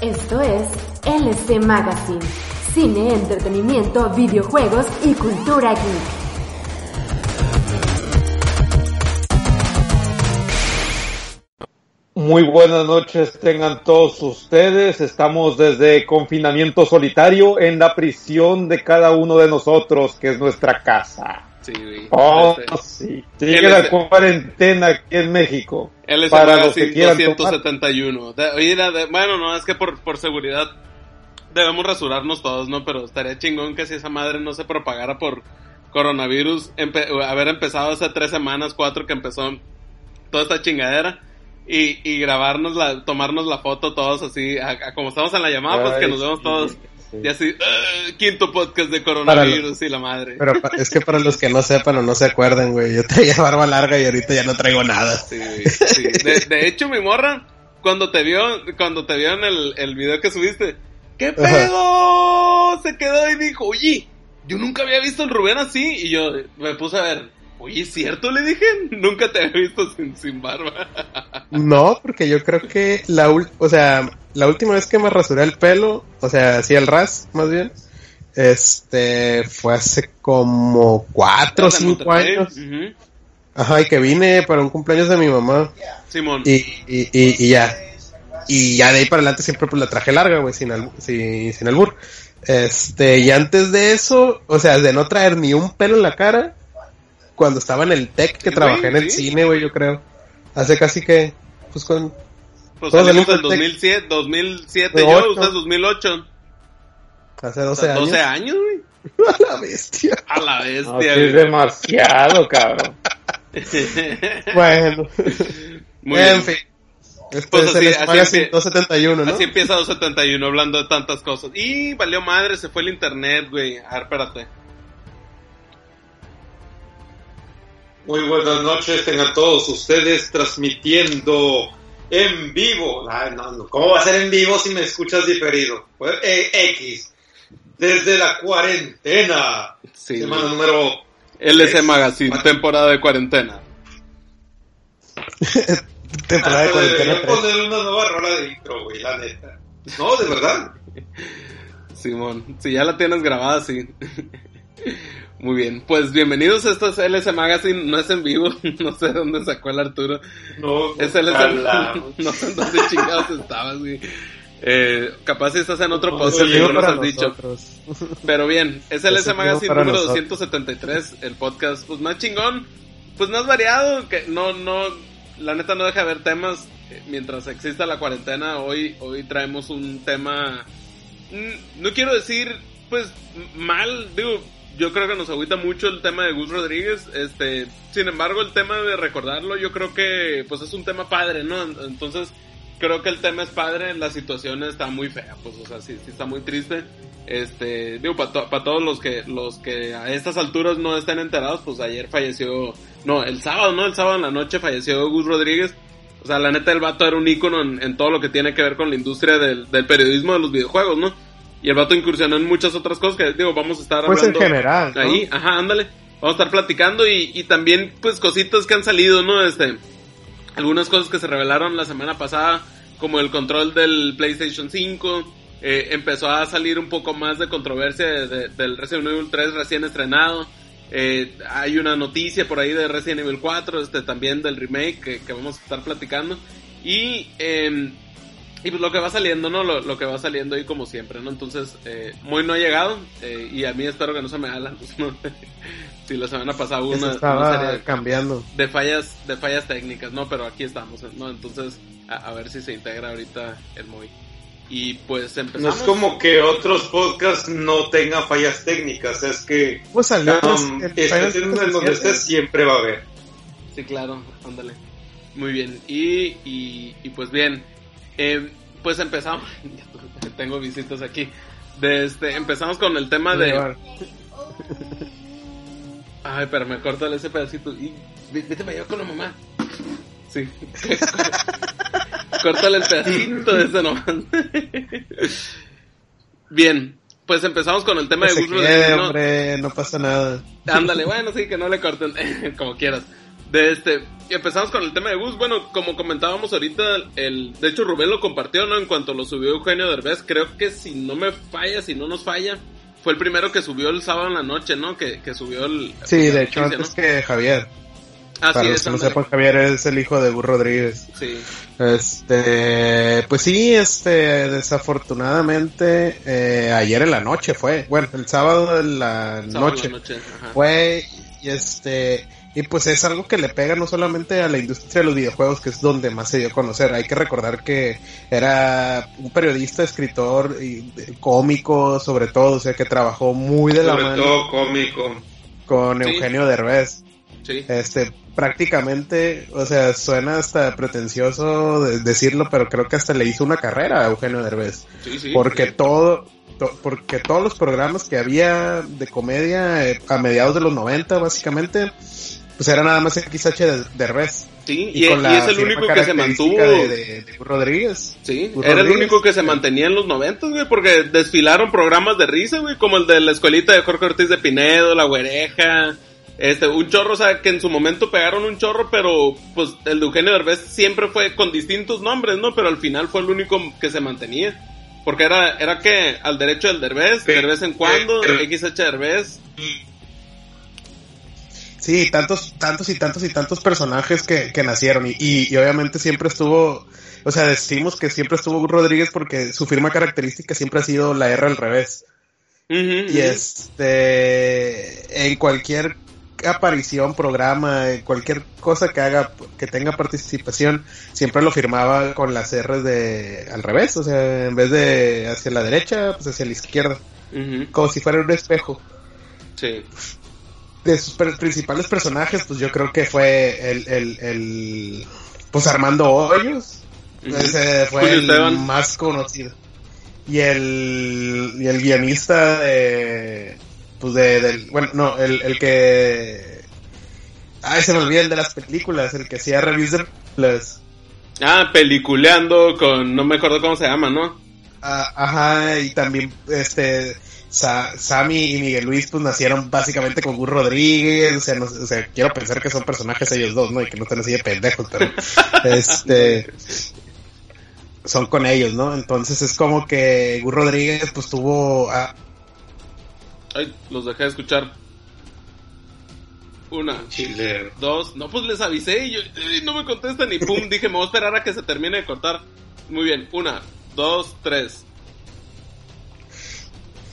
Esto es LC Magazine. Cine, entretenimiento, videojuegos y cultura geek. Muy buenas noches tengan todos ustedes. Estamos desde confinamiento solitario en la prisión de cada uno de nosotros, que es nuestra casa. Sí, güey. Oh, Este, sí. Sigue la cuarentena aquí en México. Para los que quieran tomar. 271. De- oye, de- bueno, no, es que por, por seguridad debemos rasurarnos todos, ¿no? Pero estaría chingón que si esa madre no se propagara por coronavirus, empe- haber empezado hace tres semanas, cuatro que empezó toda esta chingadera. Y, y grabarnos la, tomarnos la foto todos así, a- a como estamos en la llamada, pues que Ay, nos vemos sí, todos. Sí. Y así, "Ah, quinto podcast de coronavirus y la madre. Pero es que para los que no sepan o no se acuerdan, güey, yo traía barba larga y ahorita ya no traigo nada. Sí, sí. De, de hecho, mi morra, cuando te vio, cuando te vio en el, el video que subiste, ¿qué pedo? Se quedó y dijo, oye, yo nunca había visto al Rubén así. Y yo me puse a ver, oye, ¿es cierto? Le dije, nunca te había visto sin, sin barba. No, porque yo creo que la ul- o sea, la última vez que me rasuré el pelo, o sea, así el ras, más bien, este, fue hace como cuatro o cinco años. Ajá, y que vine para un cumpleaños de mi mamá. Simón. Y, y, y, y ya. Y ya de ahí para adelante siempre pues la traje larga, güey, sin, al- sin, sin albur. Este, y antes de eso, o sea, de no traer ni un pelo en la cara, cuando estaba en el tech que Sí, trabajé güey, en el sí. cine, güey, yo creo. Hace casi que, pues con, pues salimos del del 2007, 2007 De yo, ocho. usted 2008. hace O 12 sea, años. 12 años, güey. A la bestia. A la No, bestia, sí es demasiado, cabrón. Bueno, Muy en bien. fin. Este Pues es así- el así empie- 271, ¿no? Así empieza 271 hablando de tantas cosas. Y valió madre, se fue el internet, güey. A ver, espérate. Muy buenas noches tengan todos ustedes transmitiendo en vivo. Ay, no, no, ¿Cómo va a ser en vivo si me escuchas diferido? Pues, eh, X. Desde la cuarentena. Sí, Semana número LC Magazine, temporada de cuarentena. Temporada de Hasta cuarentena debería 3. poner una nueva rola de intro, güey, la neta. No, de verdad. Simón, si ya la tienes grabada, sí. Muy bien, pues bienvenidos a esto es LS Magazine, no es en vivo, no sé dónde sacó el Arturo. No, Es LS, no sé en dónde chingados estabas, güey. Eh, capaz si estás en otro No, podcast y no nos dicho. Pero bien, es el Es S el Magazine número nosotros. 273, el podcast pues más chingón, pues más variado, que no, no, la neta no deja de ver temas eh, mientras exista la cuarentena. Hoy, hoy traemos un tema, mm, no quiero decir pues mal, digo, yo creo que nos agüita mucho el tema de Gus Rodríguez, este, sin embargo el tema de recordarlo yo creo que pues es un tema padre, ¿no? Entonces creo que el tema es padre, la situación está muy fea, pues, o sea, sí, sí está muy triste. Este, digo, para todos los que, los que a estas alturas no estén enterados, pues ayer falleció, no, el sábado, ¿no? El sábado en la noche falleció Gus Rodríguez. O sea, la neta, el vato era un ícono en, en todo lo que tiene que ver con la industria del, del periodismo de los videojuegos, ¿no? Y el vato incursionó en muchas otras cosas que, digo, vamos a estar Pues en hablando general, ¿no? ahí, ajá, ándale. Vamos a estar platicando y, y también, pues, cositas que han salido, ¿no? Este, algunas cosas que se revelaron la semana pasada, como el control del PlayStation 5. eh, empezó a salir un poco más de controversia de- de- del Resident Evil 3 recién estrenado. Eh, hay una noticia por ahí de Resident Evil 4, este, también del remake que, que vamos a estar platicando. Y, eh, y pues lo que va saliendo, ¿no? Lo, lo que va saliendo ahí como siempre, ¿no? Entonces, eh, muy no ha llegado eh, y a mí espero que no se me haga la luz, ¿no? si la semana pasada hubo una, estaba una serie cambiando. de fallas de fallas técnicas, ¿no? Pero aquí estamos, ¿no? Entonces, a, a ver si se integra ahorita el Moy. Y pues No empezamos. es como que otros podcasts no tengan fallas técnicas, es que Pues salió um, estés en donde estés siempre va a haber. Sí, claro, ándale. Muy bien, y, y, y pues bien, eh, pues empezamos, tengo visitas aquí, de este, empezamos con el tema de... Ay, pero me corta ese pedacito y vete para allá con la mamá. Sí. Córtale el pedacito de ese nomás. Bien, pues empezamos con el tema de Gus hombre, no pasa nada. Ándale, bueno, sí, que no le corten, como quieras. De este, empezamos con el tema de Gus. Bueno, como comentábamos ahorita, el, de hecho Rubén lo compartió, ¿no? En cuanto lo subió Eugenio Derbez, creo que si no me falla, si no nos falla, fue el primero que subió el sábado en la noche, ¿no? Que, que subió el... Sí, de hecho, noticia, antes ¿no? que Javier. Así Para los es, que no sepan, Javier es el hijo de Gus Rodríguez. Sí, Este, pues sí, este, desafortunadamente, eh, ayer en la noche fue, bueno, el sábado en la sábado en noche la noche, ajá. fue, y este, y pues es algo que le pega no solamente a la industria de los videojuegos, que es donde más se dio a conocer, hay que recordar que era un periodista, escritor, y eh, cómico, sobre todo, o sea, que trabajó muy de la Sobre mano todo cómico. con Sí. Eugenio Derbez Sí, este prácticamente, o sea, suena hasta pretencioso de- decirlo, pero creo que hasta le hizo una carrera a Eugenio Derbez, sí, sí. porque todo to- porque todos los programas que había de comedia eh, a mediados de los 90 básicamente pues era nada más XH de Derbez Sí, y, y con la es el único que se mantuvo. de, de- de Rodríguez. Sí, Gus era el único que se mantenía en los noventas, güey, porque desfilaron programas de risa, güey, como el de la escuelita de Jorge Ortiz de Pinedo, La Güereja, este, un chorro, o sea, que en su momento pegaron un chorro, pero pues el de Eugenio Derbez siempre fue con distintos nombres, ¿no? Pero al final fue el único que se mantenía. Porque era, era que al derecho del Derbez, Sí. de vez en cuando, Sí. XH Derbez, Sí, tantos, tantos y tantos y tantos personajes que, que nacieron y, y, y obviamente siempre estuvo, o sea, decimos que siempre estuvo Gus Rodríguez porque su firma característica siempre ha sido la R al revés. Y este, en cualquier aparición, programa, en cualquier cosa que haga, que tenga participación, siempre lo firmaba con las R de al revés, o sea, en vez de hacia la derecha, pues hacia la izquierda, como si fuera un espejo. sí. De sus principales personajes, pues yo creo que fue el, el, el pues Armando Hoyos, ese fue el Esteban. más conocido. Y el, y el guionista de, pues de, del, bueno, no, el, el que, ay, se me olvida el de las películas, el que hacía reviews de películas. Ah, peliculeando con, no me acuerdo cómo se llama, ¿no? Ah, ajá, y también, este, Sa- Sammy y Miguel Luis, pues nacieron básicamente con Gus Rodríguez, o sea, no- o sea, quiero pensar que son personajes ellos dos, ¿no? Y que no están así de pendejos, pero, este, son con ellos, ¿no? Entonces es como que Gus Rodríguez, pues tuvo, ah, Ay, los dejé de escuchar. Una, Chile. dos, no, pues les avisé y yo, no me contestan y pum, dije, me voy a esperar a que se termine de cortar. Muy bien, una, dos, tres.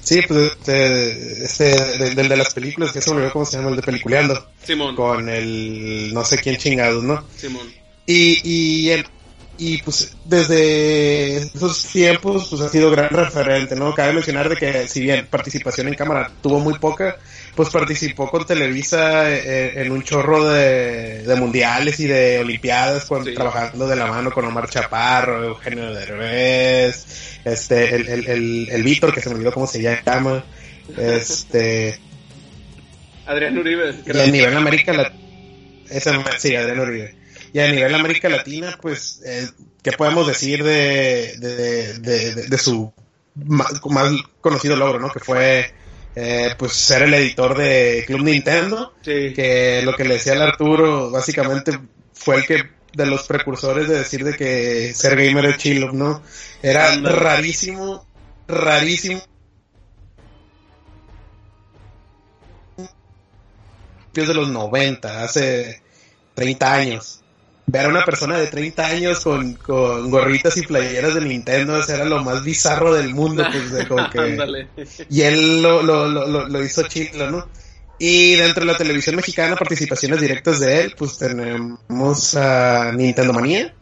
Sí, pues, este, este, del, del de las películas, que se me olvidó cómo se llama, el de Peliculeando, Simón, con el, no sé quién chingados, ¿no? Simón. Y, y, el- y pues desde esos tiempos pues ha sido gran referente, ¿no? Cabe mencionar de que si bien participación en cámara tuvo muy poca, pues participó con Televisa eh, en un chorro de, de mundiales y de olimpiadas, con- Sí. trabajando de la mano con Omar Chaparro, Eugenio Derbez, este, el, el, el, el Víctor, que se me olvidó cómo se llama, este, Adrián Uribe, y a nivel América Latina, sí, Adrián Uribe. Y a nivel América Latina, pues, eh, ¿qué podemos decir de, de, de, de- de su más, más conocido logro, ¿no? Que fue, eh, pues, ser el editor de Club Nintendo, Sí, que lo que le decía al Arturo, básicamente, fue el que, de los precursores de decir de que ser gamer es chilo, ¿no? Era rarísimo, rarísimo. de los 90, hace 30 años. Ver a una persona de 30 años con, con gorritas y playeras de Nintendo, eso era lo más bizarro del mundo, pues, de como que... ándale. Y él lo, lo, lo, lo, lo hizo chilo, ¿no? Y dentro de la televisión mexicana, participaciones directas de él, pues tenemos a Nintendo Manía,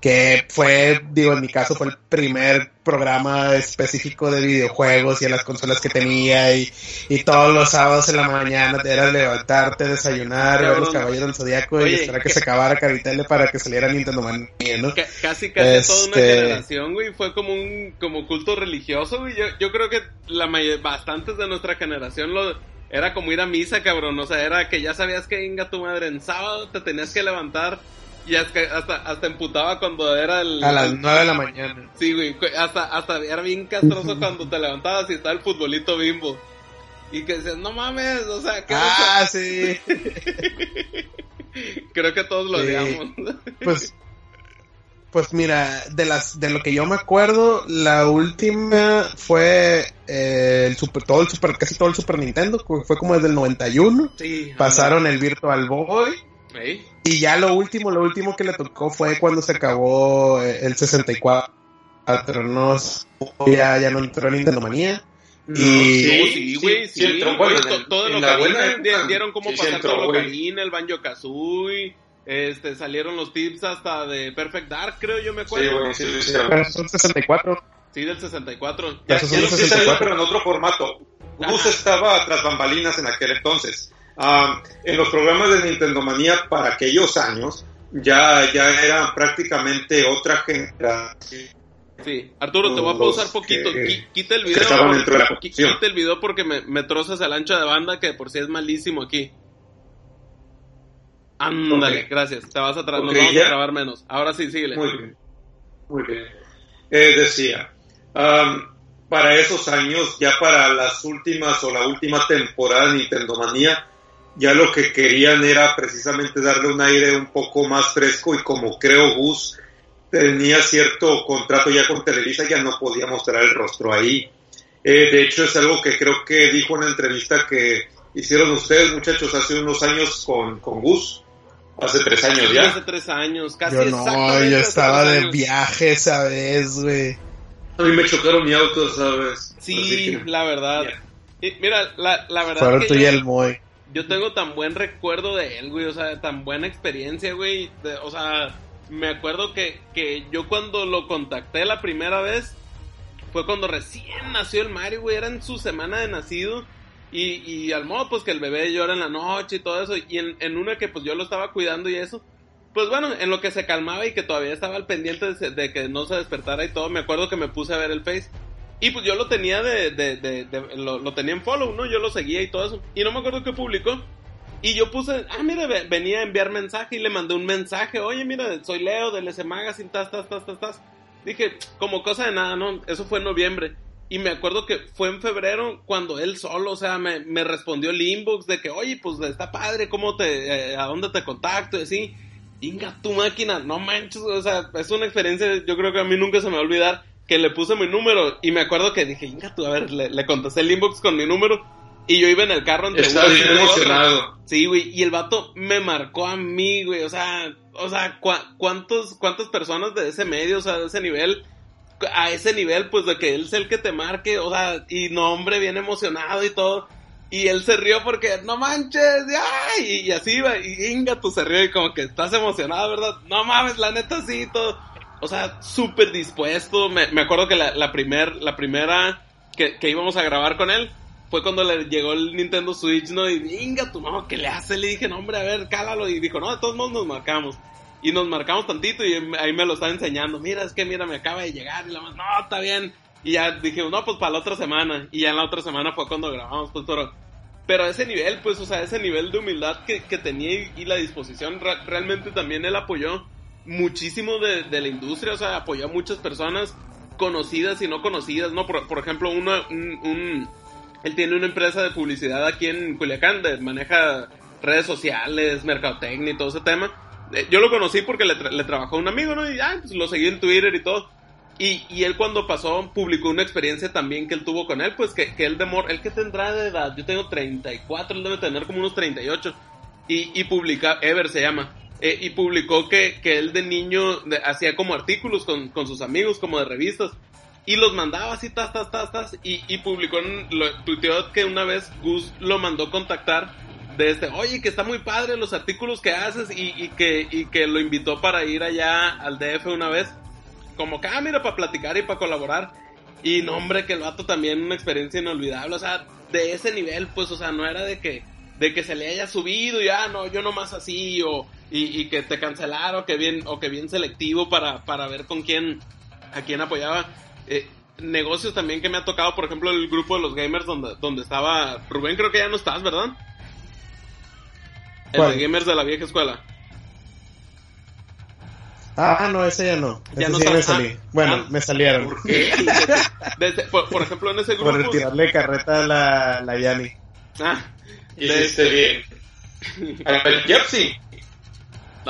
que fue, digo, en mi caso fue el primer programa específico de videojuegos y en las consolas que tenía y, y todos los sábados en la mañana era levantarte, desayunar, ver los caballeros del zodiaco y esperar que se acabara Caritele para que saliera Nintendo Manía, ¿no? casi, casi toda una este generación, güey, fue como un como culto religioso, güey. Yo, yo creo que la bastantes de nuestra generación lo era como ir a misa, cabrón. O sea, era que ya sabías que inga tu madre en sábado te tenías que levantar y hasta, hasta emputaba cuando era el... A las nueve de la mañana. Sí, güey. Hasta, hasta era bien castroso cuando te levantabas y estaba el futbolito bimbo. Y que decías, no mames, o sea... ¿qué ah, sí. Creo que todos lo odiamos. pues... Pues mira, de las de lo que yo me acuerdo, la última fue eh, el super, todo el super, casi todo el Super Nintendo, fue como desde el 91. Sí, Pasaron el Virtual Boy. Y ya lo último, lo último que le tocó fue cuando se acabó eh, el 64. No, ya, ya no entró en Nintendo Manía. y... sí, güey, sí, entró, bueno, todo lo que dieron como pasar todo lo que el Banjo Kazooie, este, salieron los tips hasta de Perfect Dark, creo yo me acuerdo. Sí, sí, sí. Pero son 64. Sí, del 64. Ya, ya, ya sí salió, pero en otro formato. Gus estaba tras bambalinas en aquel entonces. Ah, en los programas de Nintendo Manía para aquellos años ya, ya era prácticamente otra generación. Sí, Arturo, te voy a pausar poquito. quita el video. quita el video porque me, me trozas el ancho de banda que por si es malísimo aquí. Ándale, gracias. Te vas a, nos vamos a grabar menos. Ahora sí, síguele. Muy bien. Muy bien. Eh, decía, para esos años, ya para las últimas o la última temporada de Nintendo Manía, ya lo que querían era precisamente darle un aire un poco más fresco y como creo Gus tenía cierto contrato ya con Televisa, ya no podía mostrar el rostro ahí. Eh, de hecho, es algo que creo que dijo en una entrevista que hicieron ustedes, muchachos, hace unos años con, con Gus. Hace tres años ya. Hace tres años, casi Yo no, yo estaba de viaje esa vez, güey. A mí me chocaron mi auto, ¿sabes? Sí, la verdad. mira, la, la verdad. Fueron tú y el Moy yo tengo tan buen recuerdo de él, güey, o sea, tan buena experiencia, güey, o sea, me acuerdo que, que yo cuando lo contacté la primera vez, fue cuando recién nació el Mario, güey, era en su semana de nacido, y, y al modo, pues que el bebé llora en la noche y todo eso, y en, en una que pues yo lo estaba cuidando y eso, pues bueno, en lo que se calmaba y que todavía estaba al pendiente de, de que no se despertara y todo, me acuerdo que me puse a ver el Face. Y pues yo lo tenía de, de, de, lo, lo, tenía en follow, ¿no? Yo lo seguía y todo eso. Y no me acuerdo qué publicó. Y yo puse, ah, mira, venía a enviar mensaje y le mandé un mensaje. Oye, mira, soy Leo del S Magazine, tas, tas, tas, tas, tas. Dije, como cosa de nada, ¿no? Eso fue en noviembre. Y me acuerdo que fue en febrero cuando él solo, o sea, me, me respondió el inbox de que, oye, pues está padre, ¿cómo te, eh, a dónde te contacto? Y así, inga tu máquina, no manches, o sea, es una experiencia, yo creo que a mí nunca se me va a olvidar que le puse mi número y me acuerdo que dije, venga tú, a ver, le, le, contesté el inbox con mi número y yo iba en el carro entre Estaba bien emocionado. Sí, güey, y el vato me marcó a mí, güey, o sea, o sea, cuántos, cuántas personas de ese medio, o sea, de ese nivel, a ese nivel, pues de que él es el que te marque, o sea, y no, hombre, bien emocionado y todo. Y él se rió porque, no manches, y, y así iba, y inga, tú se rió y como que estás emocionado, ¿verdad? No mames, la neta sí, todo o sea, súper dispuesto. Me, me, acuerdo que la, la, la primera que, que, íbamos a grabar con él fue cuando le llegó el Nintendo Switch, ¿no? Y venga, tú, no, ¿qué le hace? Le dije, no, hombre, a ver, cálalo. Y dijo, no, de todos modos nos marcamos. Y nos marcamos tantito y ahí me lo estaba enseñando. Mira, es que mira, me acaba de llegar. Y la más, no, está bien. Y ya dije, no, pues para la otra semana. Y ya en la otra semana fue cuando grabamos, pues, pero. Pero ese nivel, pues, o sea, ese nivel de humildad que, que tenía y, la disposición, realmente también él apoyó muchísimo de, de, la industria, o sea, apoyó a muchas personas conocidas y no conocidas, ¿no? Por, por ejemplo, uno, un, él tiene una empresa de publicidad aquí en Culiacán, de, maneja redes sociales, mercadotecnia y todo ese tema. Eh, yo lo conocí porque le, le trabajó un amigo, ¿no? Y pues, lo seguí en Twitter y todo. Y, y, él cuando pasó publicó una experiencia también que él tuvo con él, pues que, que él de mor, él que tendrá de edad, yo tengo 34, él debe tener como unos 38. Y, y publica, Ever se llama, eh, y publicó que, que, él de niño hacía como artículos con, con, sus amigos, como de revistas, y los mandaba así, tas, tas, tas, tas, y, y publicó, en, lo, tuiteó que una vez Gus lo mandó contactar de este, oye, que está muy padre los artículos que haces y, y, que, y que lo invitó para ir allá al DF una vez. Como que, ah, mira, para platicar y para colaborar. Y no, hombre, que el vato también una experiencia inolvidable. O sea, de ese nivel, pues, o sea, no era de que, de que se le haya subido y, ah, no, yo nomás así, o, y, y que te cancelaron, que bien, o que bien selectivo para, para ver con quién, a quién apoyaba. Eh, negocios también que me ha tocado, por ejemplo, el grupo de los gamers donde, donde estaba Rubén, creo que ya no estás, ¿verdad? El ¿Cuál? de gamers de la vieja escuela. Ah, no, ese ya no. Ya Ese no sí está- me salí. ah, bueno, ah, me salieron. ¿Por qué? Desde- por, por ejemplo, en ese Por grupo. retirarle carreta a la, la Yani. Ah, Hiciste bien. Al Jepsi.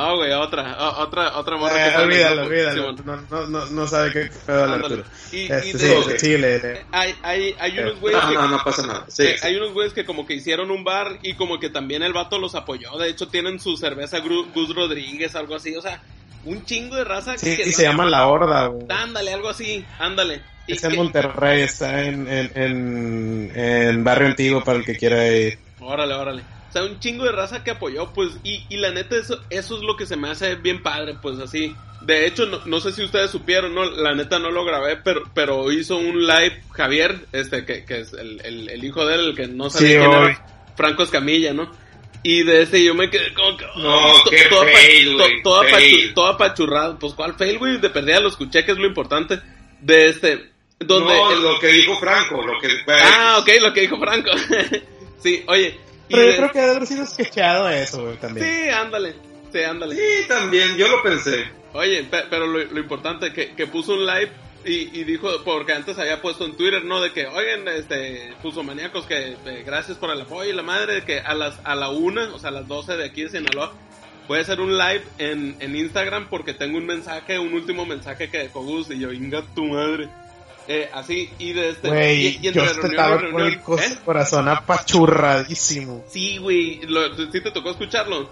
No, güey, otra, o- otra, otra morra que Eh, el olvídalo, olvídalo. No, no, no, no sabe qué pedo la. Arturo. Y, y Este, de- sí, sí, le- le- hay, hay, hay Eh, unos güeyes No, que, no, no pasa nada. Sí, Eh, sí. Hay unos güeyes que como que hicieron un bar y como que también el vato los apoyó. De hecho, tienen su cerveza Gru- Gus Rodríguez, algo así. O sea, un chingo de raza Sí, que... y se llama La Horda, güey. Ándale, algo así, ándale. Es en que- Monterrey, está en, en, en, en Barrio Antiguo para el que quiera ir. Órale, órale. O sea, un chingo de raza que apoyó, pues, y, y la neta, eso, eso es lo que se me hace bien padre, pues así. De hecho, no, no sé si ustedes supieron, no, la neta no lo grabé, pero, pero hizo un live Javier, este, que, que es el, el, el hijo de él, el que no sabía Sí, quién hoy. era, Franco Escamilla, ¿no? Y de este yo me quedé como que... No, to- qué todo fail, todo apachu- todo apachurrado. Pues, ¿cuál fail, güey? De perdida lo escuché, que es lo importante. De este... Donde no, el- lo que dijo Franco, lo que... Ah, ok, lo que dijo Franco. sí, oye. Pero de- yo creo que debe haber sido sketchado eso, güey, también. Sí, ándale. Sí, ándale. Sí, también, yo lo pensé. Oye, pe- pero lo, lo importante que, que puso un live y, y dijo, porque antes había puesto en Twitter, ¿no? De que, oigan, este, puso maníacos que eh, gracias por el apoyo y la madre, que a las a la una, o sea, a las 12 de aquí de Sinaloa, voy a hacer un live en, en Instagram porque tengo un mensaje, un último mensaje que dejó Gus y yo, inga tu madre. Eh, así, y de este... Güey, y- y entre yo reunión y estaba con reunión, el cos- ¿eh? corazón apachurradísimo. Sí, güey, lo- ¿sí te tocó escucharlo?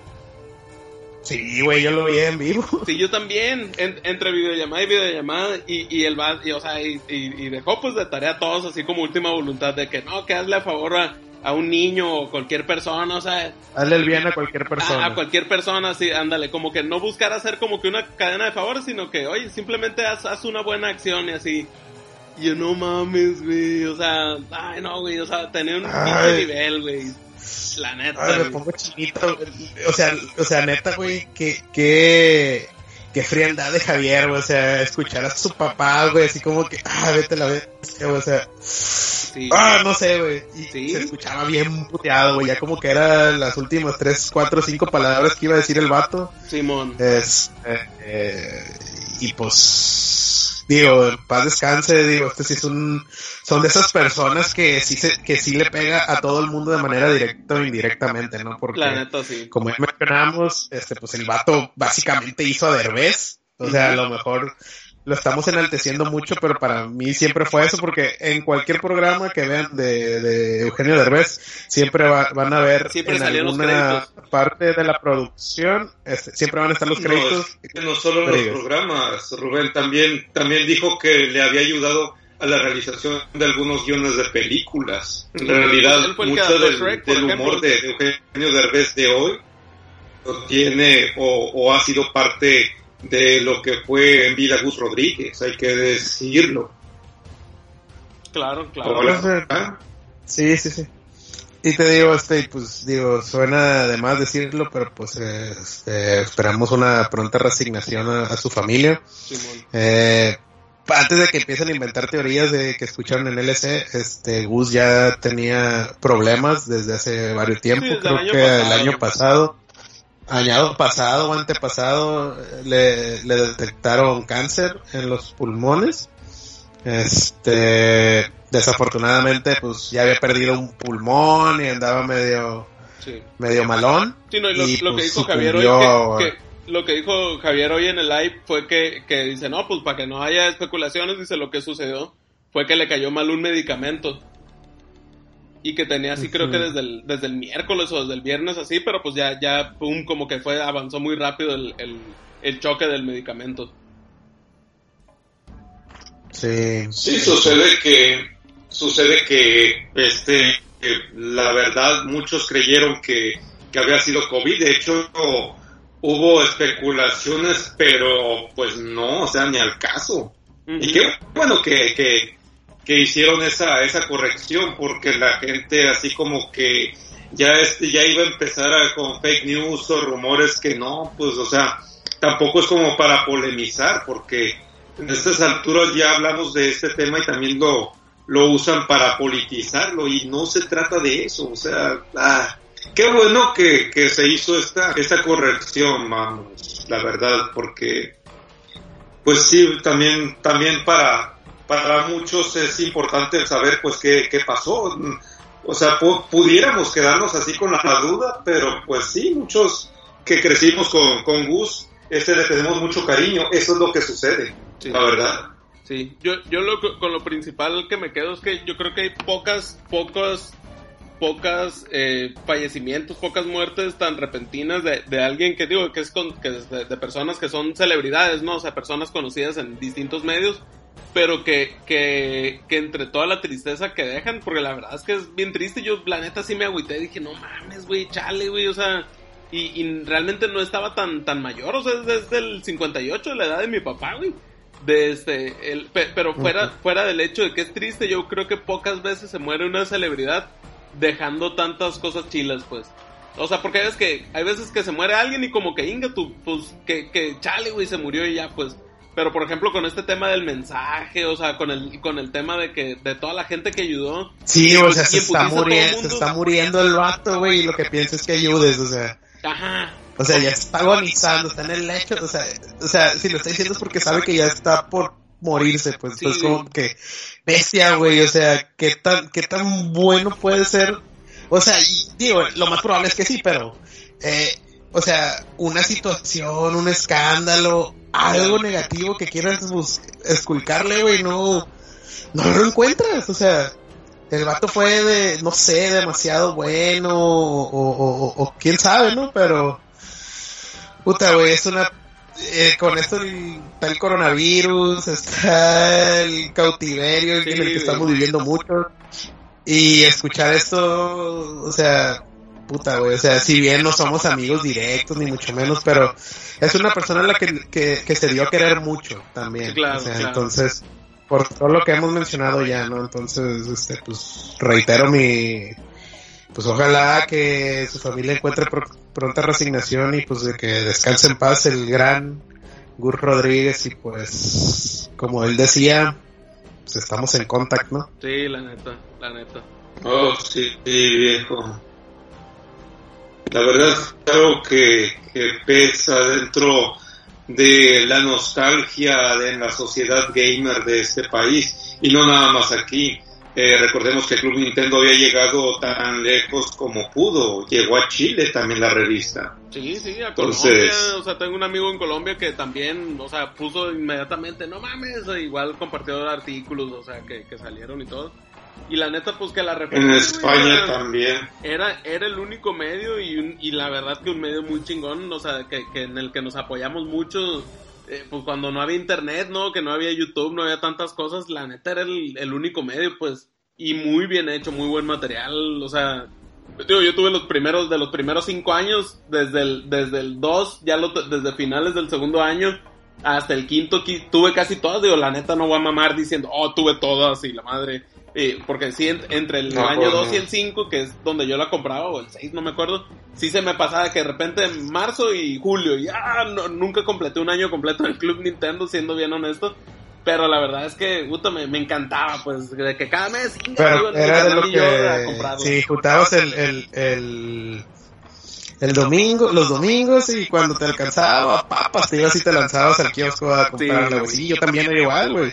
Sí, güey, yo lo vi en vivo. Sí, yo también, en- entre videollamada y videollamada, y, y el va, y, o sea, y, y- y dejó pues de tarea a todos así como última voluntad de que no, que hazle a favor a, a un niño o cualquier persona, o sea, Hazle el bien a cualquier a, persona. a cualquier persona, sí, ándale, como que no buscar hacer como que una cadena de favores, sino que, oye, simplemente haz, haz una buena acción y así. Y yo, no mames, güey, o sea, ay, no, güey, o sea, tener un pinche nivel, güey, la neta, Ay, me güey. pongo chinito. O sea, o sea, neta, güey, que, que, que frialdad de Javier, güey. O sea, escuchar a su papá, güey, así como que, ah, vete la vez, o sea, Sí. ah, no sé, güey. Y Sí. se escuchaba bien puteado, güey. Ya como que eran las últimas tres, cuatro, cinco palabras que iba a decir el vato. Simón. Es, eh, eh, y pues, digo, paz descanse, digo, este sí es un, son de esas personas que sí se, que sí le pega a todo el mundo de manera directa o indirectamente, ¿no? Porque, La neta, sí. como ya mencionamos, este, pues el vato básicamente hizo a Derbez, o sea, a lo mejor lo estamos enalteciendo mucho, pero para mí siempre fue eso, porque en cualquier programa que vean de, de Eugenio Derbez, siempre va- van a ver Siempre en salían los alguna créditos. parte de la producción, este, siempre van a estar los créditos. no solo los programas, Rubén también, también dijo que le había ayudado a la realización de algunos guiones de películas. En realidad, mucho del, humor de, Eugenio Derbez de hoy lo tiene o, o ha sido parte de lo que fue en vida Gus Rodríguez, hay que decirlo. Claro, claro. Hola. ¿Ah? Sí, sí, sí. Y te digo, este, pues digo, suena de más decirlo, pero pues este, esperamos una pronta resignación a, a su familia. Eh, antes de que empiecen a inventar teorías de que escucharon en LC, este Gus ya tenía problemas desde hace varios tiempos, Sí, desde creo el que pasado, el año año pasado, año pasado o antepasado, le, le detectaron cáncer en los pulmones. Este, desafortunadamente, pues ya había perdido un pulmón y andaba medio, Sí. medio malón. Sí, no, y lo, Y, lo que pues, dijo Javier hoy, que- lo que dijo Javier hoy en el live fue que, que dice, no, pues para que no haya especulaciones, dice lo que sucedió fue que le cayó mal un medicamento. Y que tenía así, creo que desde el, desde el miércoles o desde el viernes así, pero pues ya, ya, pum, como que fue, avanzó muy rápido el, el, el choque del medicamento. Sí. Sí, sucede que sucede que este la verdad muchos creyeron que, que había sido COVID. De hecho, hubo especulaciones, pero pues no, o sea, ni al caso. Y qué bueno que, que, que, hicieron esa, esa corrección, porque la gente así como que ya, este, ya iba a empezar a, con fake news o rumores que no, pues o sea, tampoco es como para polemizar, porque en estas alturas ya hablamos de este tema y también lo, lo usan para politizarlo y no se trata de eso, o sea, ah, qué bueno que, que se hizo esta, esta corrección, vamos, la verdad, porque pues sí, también, también para, para muchos es importante saber pues qué, qué pasó. O sea, pudiéramos quedarnos así con la duda, pero pues sí, muchos que crecimos con, con Gus, este le tenemos mucho cariño, eso es lo que sucede, la verdad. Sí, yo, yo lo, con lo principal que me quedo es que yo creo que hay pocas, pocas pocas eh, fallecimientos, pocas muertes tan repentinas de, de alguien que digo que es, con, que de, personas que son celebridades, ¿no? O sea, personas conocidas en distintos medios, pero que, que, que entre toda la tristeza que dejan, porque la verdad es que es bien triste, yo la neta sí me agüité, dije, no mames, güey, chale, güey, o sea, y, y, realmente no estaba tan, tan mayor, o sea, desde el 58, de la edad de mi papá, güey. De este, el, pero fuera, fuera del hecho de que es triste, yo creo que pocas veces se muere una celebridad dejando tantas cosas chilas, pues. O sea, porque es que hay veces que se muere alguien y como que inga tú, pues, que, que chale, güey, se murió y ya, pues. Pero por ejemplo, con este tema del mensaje, o sea, con el, con el tema de que, de toda la gente que ayudó. Sí, o sea, se está, muriendo, se está muriendo el vato, güey, y lo que piensa es que ayudes, o sea. Ajá. O sea, ya está agonizando, está en el lecho, o sea, o sea, si lo está diciendo es porque sabe que ya está por morirse, pues, pues como que bestia, güey, o sea, qué tan, qué tan bueno puede ser, o sea, digo, lo más probable es que sí, pero, eh, o sea, una situación, un escándalo, algo negativo que quieras esculcarle, güey, no, no lo encuentras, o sea, el vato fue de, no sé, demasiado bueno, o, o, o quién sabe, ¿no? Pero, puta, güey, es una eh, con esto está el coronavirus, está el cautiverio en el que estamos viviendo mucho. Y escuchar esto, o sea, puta, güey, o sea, si bien no somos amigos directos, ni mucho menos, pero es una persona a la que, que, se dio a querer mucho también. o sea, entonces, por todo lo que hemos mencionado ya, ¿no? Entonces, este, pues, reitero mi, pues ojalá que su familia encuentre pronta resignación y pues de que descanse en paz el gran Gur Rodríguez y pues como él decía, pues estamos en contacto, ¿no? Sí, la neta, la neta. Oh, sí, viejo. La verdad creo que, que pesa dentro de la nostalgia de la sociedad gamer de este país y no nada más aquí eh, recordemos que el Club Nintendo había llegado tan lejos como pudo. Llegó a Chile también la revista. Sí, sí, a Colombia. O sea, tengo un amigo en Colombia que también, o sea, puso inmediatamente, no mames, igual compartió artículos, o sea, que, salieron y todo. Y la neta, pues que la En España también. Era, era el único medio y, y la verdad que un medio muy chingón, o sea, que, que en el que nos apoyamos mucho eh, pues cuando no había internet, ¿no? Que no había YouTube, no había tantas cosas, la neta era el, único medio, pues, y muy bien hecho, muy buen material, o sea, digo, yo tuve los primeros, de los primeros cinco años, desde el, desde el 2, ya lo, desde finales del segundo año, hasta el quinto, tuve casi todas, digo, la neta no voy a mamar diciendo, oh, tuve todas y la madre, porque sí, entre el año 2 y el 5, que es donde yo la compraba, o el 6, no me acuerdo, sí se me pasaba que de repente en marzo y julio, ya no, nunca completé un año completo en el Club Nintendo, siendo bien honesto. Pero la verdad es que, puta, me, me encantaba, pues, de que cada mes... Pero era de lo que... Sí, juntabas el, el, el, el domingo, los domingos y cuando te alcanzaba, papas, te ibas y te lanzabas al kiosco a comprarla, sí, yo también era igual, güey.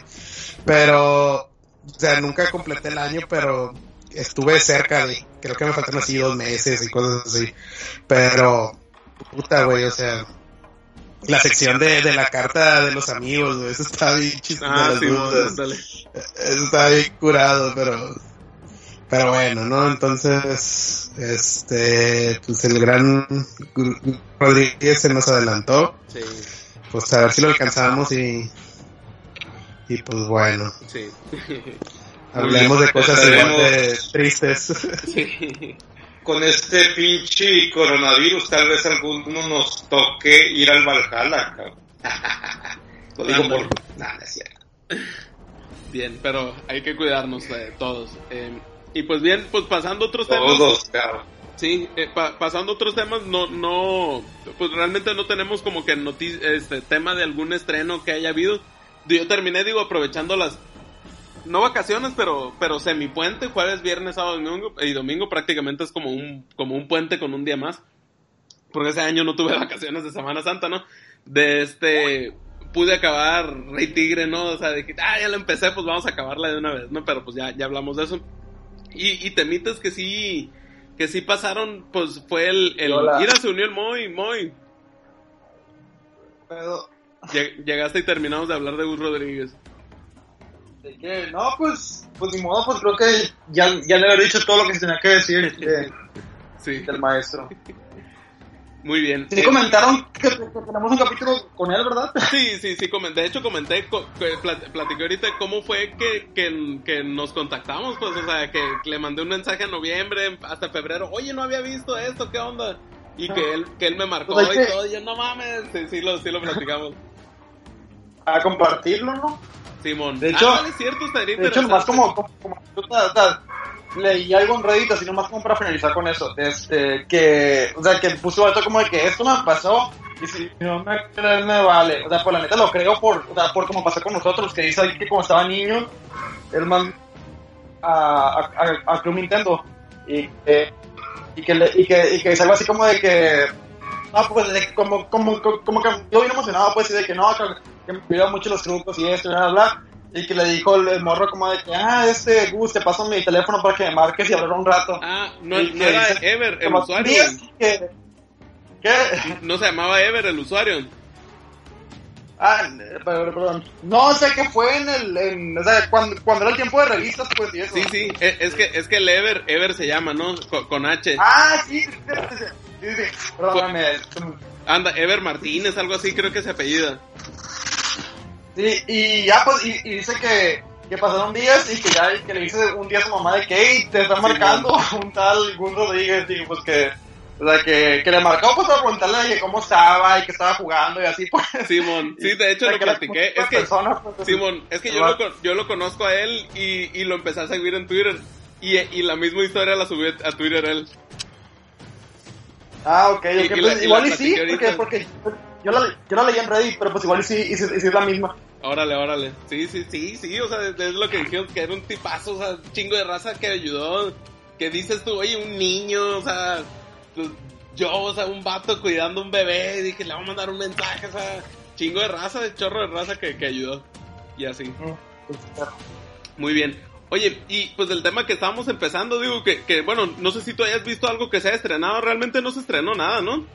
Pero o sea, nunca completé el año, pero estuve cerca de, creo que me faltan así dos meses y cosas así. Pero, puta, güey, o sea, la sección de, de la carta de los amigos, güey, eso está bien chistoso. Ah, sí, eso está bien curado, pero, pero bueno, ¿no? Entonces, este, pues el gran Rodríguez se nos adelantó. Sí. Pues a ver si lo alcanzamos y y pues bueno. Sí. Hablemos de cosas Esperemos. igual de tristes. Sí. Con este pinche coronavirus, tal vez alguno nos toque ir al Valhalla. Lo digo por... Nada, es cierto. Bien, pero hay que cuidarnos eh, todos. Eh, y pues bien, pues pasando a otros temas. Todos, cabrón. Sí, eh, pa- pasando a otros temas, no, no, pues realmente no tenemos como que noti- este tema de algún estreno que haya habido. Yo terminé, digo, aprovechando las, no vacaciones, pero, pero semipuente, jueves, viernes, sábado domingo, y domingo prácticamente es como un, como un puente con un día más. Porque ese año no tuve vacaciones de Semana Santa, ¿no? De este, pude acabar Rey Tigre, ¿no? O sea, de que, ah, ya la empecé, pues vamos a acabarla de una vez, ¿no? Pero pues ya, ya hablamos de eso. Y, y temitas que sí, que sí pasaron, pues fue el, el Hola. mira, se unió el Moy, Moy. Pero, Llegaste y terminamos de hablar de Gus Rodríguez. ¿de qué? No, pues, pues ni modo, pues creo que ya, ya le había dicho todo lo que se tenía que decir de- Sí, del maestro. muy bien. Sí comentaron que, que tenemos un capítulo con él, ¿verdad? Sí, sí, sí, de hecho comenté, platiqué ahorita cómo fue que, que, que nos contactamos, pues, o sea, que le mandé un mensaje en noviembre, hasta febrero, oye, no había visto esto, ¿qué onda? Y que él, que él me marcó Pues es y todo, y yo, no mames, sí, sí, lo, sí lo platicamos. A compartirlo, ¿no? Simón. De hecho- ah, vale, es cierto, estaría De hecho, nomás como, como, como- o sea, leí algo en Reddit, así nomás como para finalizar con eso, este, que, o sea, que puso alto como de que esto me pasó, y si no me crees me vale, o sea, pues la neta lo creo por, o sea, por como pasó con nosotros, que dice ahí que como estaba niño, él man a, a, a, a Club Nintendo, y que, y que, le- y que, y que es algo así como de que, no, pues, de como, como, como, que yo bien emocionado, pues, y de que no, que, me mucho los trucos y esto, y bla, bla. Y que le dijo el, el morro como de que, ah, este, Gus, te paso mi teléfono para que me marques y hablar un rato. Ah, no, Y no era dice- Ever, el usuario. que, ¿Qué? No se llamaba Ever, el usuario. Ah, perdón. No, sé que fue en el, en, o sea, cuando, cuando era el tiempo de revistas, pues, y eso. Sí, sí, e- es que, es que el Ever, Ever se llama, ¿no? Con, con H. Ah, sí, Perdóname. Anda, Ever Martínez, algo así, creo que se apellida. Sí, y ya, pues, y, y dice que, que pasaron días y que ya que le dice un día a su mamá de que, hey, te está marcando un tal Gus Rodríguez, y pues que, o sea, que, que le marcó pues para preguntarle cómo estaba y que estaba jugando y así, pues. Simón, sí, de hecho lo platiqué. Es que, pues. Simón, es que yo lo, yo lo conozco a él y, y lo empecé a seguir en Twitter. Y, y la misma historia la subí a Twitter él. Ah, ok, Y- ok, y pues, la- y igual la y sí, porque, porque yo la, yo la leí en Reddit, pero pues igual y sí, y sí, y sí es la misma. Órale, órale. Sí, sí, sí, sí, o sea, es, lo que dijeron, que era un tipazo, o sea, chingo de raza que ayudó. Que dices tú, oye, un niño, o sea, pues, yo, o sea, un vato cuidando un bebé, y dije, le voy a mandar un mensaje, o sea, chingo de raza, de chorro de raza que, que ayudó. Y así. Muy bien. Oye, y pues el tema que estábamos empezando, digo que, que, bueno, no sé si tú hayas visto algo que se haya estrenado, realmente no se estrenó nada, ¿no?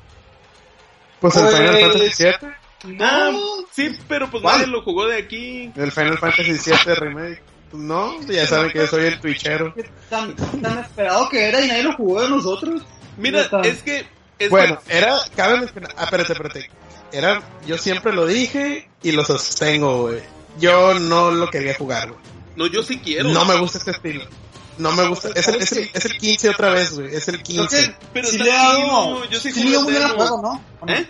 Pues el Pues- Final Fantasy VII. Ah, sí, pero pues ¿Cuál? nadie lo jugó de aquí. El Final Fantasy VII Remake. Pues no, ya saben que yo soy el twitchero. Tan, tan esperado que era y nadie lo jugó de nosotros. Mira, es que... Es Bueno, era, cabe mencionar, ah, espérate, espérate. Era, yo siempre lo dije y lo sostengo, güey. Yo no lo quería jugar, güey. No, yo sí quiero. No me gusta este estilo. No me gusta. Es el, es el, es el 15 otra vez, güey. Es el Creo 15. que Pero sí está le ha yo sí jugué le ha ido muy bien al demo. juego, ¿no? ¿Eh?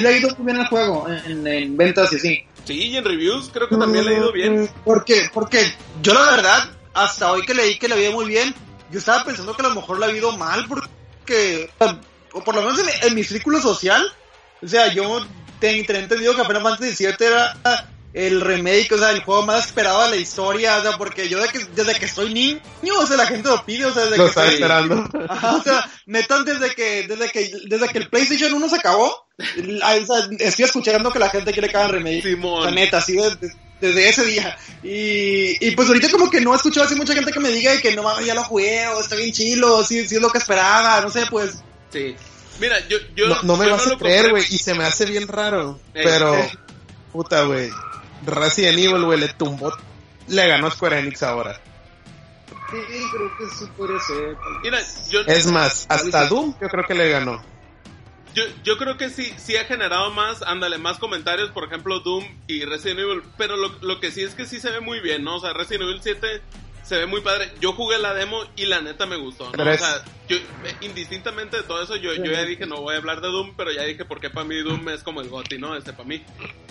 Le ha ido muy bien al juego en, en- en ventas y así. Sí, y en reviews creo que también le ha ido bien. Porque, porque yo la verdad, hasta hoy que leí que le había muy bien, yo estaba pensando que a lo mejor le ha ido mal porque, o por lo menos en, en mi círculo social, o sea, yo te- tenía entendido que Final Fantasy VII era el remake, o sea, el juego más esperado de la historia, o sea, porque yo de que, desde que soy niño, o sea, la gente lo pide, o sea, desde Lo que estaba soy- esperando. Ajá, o sea, neta, desde que, desde que, desde que el PlayStation 1 se acabó, la- o sea, estoy escuchando que la gente quiere que hagan remake. Simón. O sea, neta, así desde, desde ese día. Y, y pues ahorita como que no he escuchado así mucha gente que me diga de que no mames, ya lo jugué, o está bien chilo, sí, sí es lo que esperaba, no sé, pues. Sí. Mira, yo... yo No, no me yo vas a creer, güey. Y se me hace bien raro. Pero, puta, güey. Resident Evil, güey, le tumbó. Le ganó Square Enix ahora. Sí, creo que eso podría ser. Mira, yo... Es más, hasta Doom yo creo que le ganó. yo, yo creo que sí, sí ha generado más, ándale, más comentarios, por ejemplo, Doom y Resident Evil, pero lo, lo que sí es que sí se ve muy bien, ¿no? O sea, Resident Evil 7 se ve muy padre. Yo jugué la demo y la neta me gustó, O sea, yo, indistintamente de todo eso, yo, yo ya dije, no voy a hablar de Doom, pero ya dije porque para mí Doom es como el GOTY, ¿no? Este, para mí.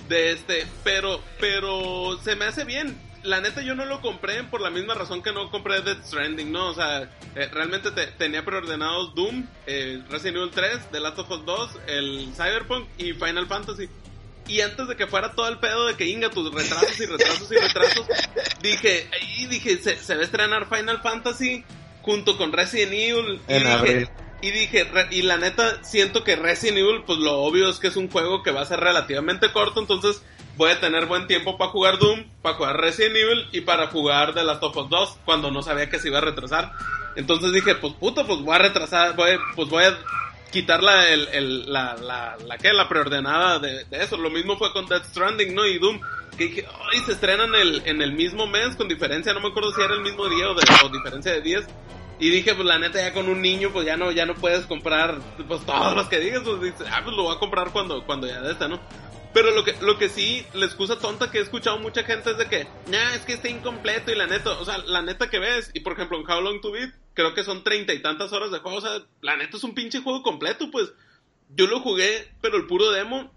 De este, pero, pero se me hace bien. La neta yo no lo compré por la misma razón que no compré Death Stranding, ¿no? O sea, eh, realmente te- tenía preordenados Doom, eh, Resident Evil 3, The Last of Us 2, el Cyberpunk y Final Fantasy. Y antes de que fuera todo el pedo de que inga tus retrasos y retrasos y retrasos, dije, y dije, se, se va a estrenar Final Fantasy junto con Resident Evil. Y dije, y la neta, siento que Resident Evil, pues lo obvio es que es un juego que va a ser relativamente corto, entonces voy a tener buen tiempo para jugar Doom, para jugar Resident Evil y para jugar The Last of Us 2, cuando no sabía que se iba a retrasar. Entonces dije, pues puto, pues voy a retrasar, voy, pues voy a quitar la, el, el- la, la, la, ¿qué? la preordenada de, eso. Lo mismo fue con Death Stranding, ¿no? Y Doom, que dije, ay, se estrenan el, en el mismo mes, con diferencia, no me acuerdo si era el mismo día o, de, diferencia de días. Y dije, pues la neta, ya con un niño, pues ya no, ya no puedes comprar, pues todos los que digas, pues dices, ah, pues lo voy a comprar cuando, cuando ya de esta, ¿no? Pero lo que, lo que sí, la excusa tonta que he escuchado mucha gente es de que, nah, es que está incompleto y la neta, o sea, la neta que ves, y por ejemplo en How Long to Beat, creo que son treinta y tantas horas de juego, o sea, la neta es un pinche juego completo, pues. Yo lo jugué, pero el puro demo,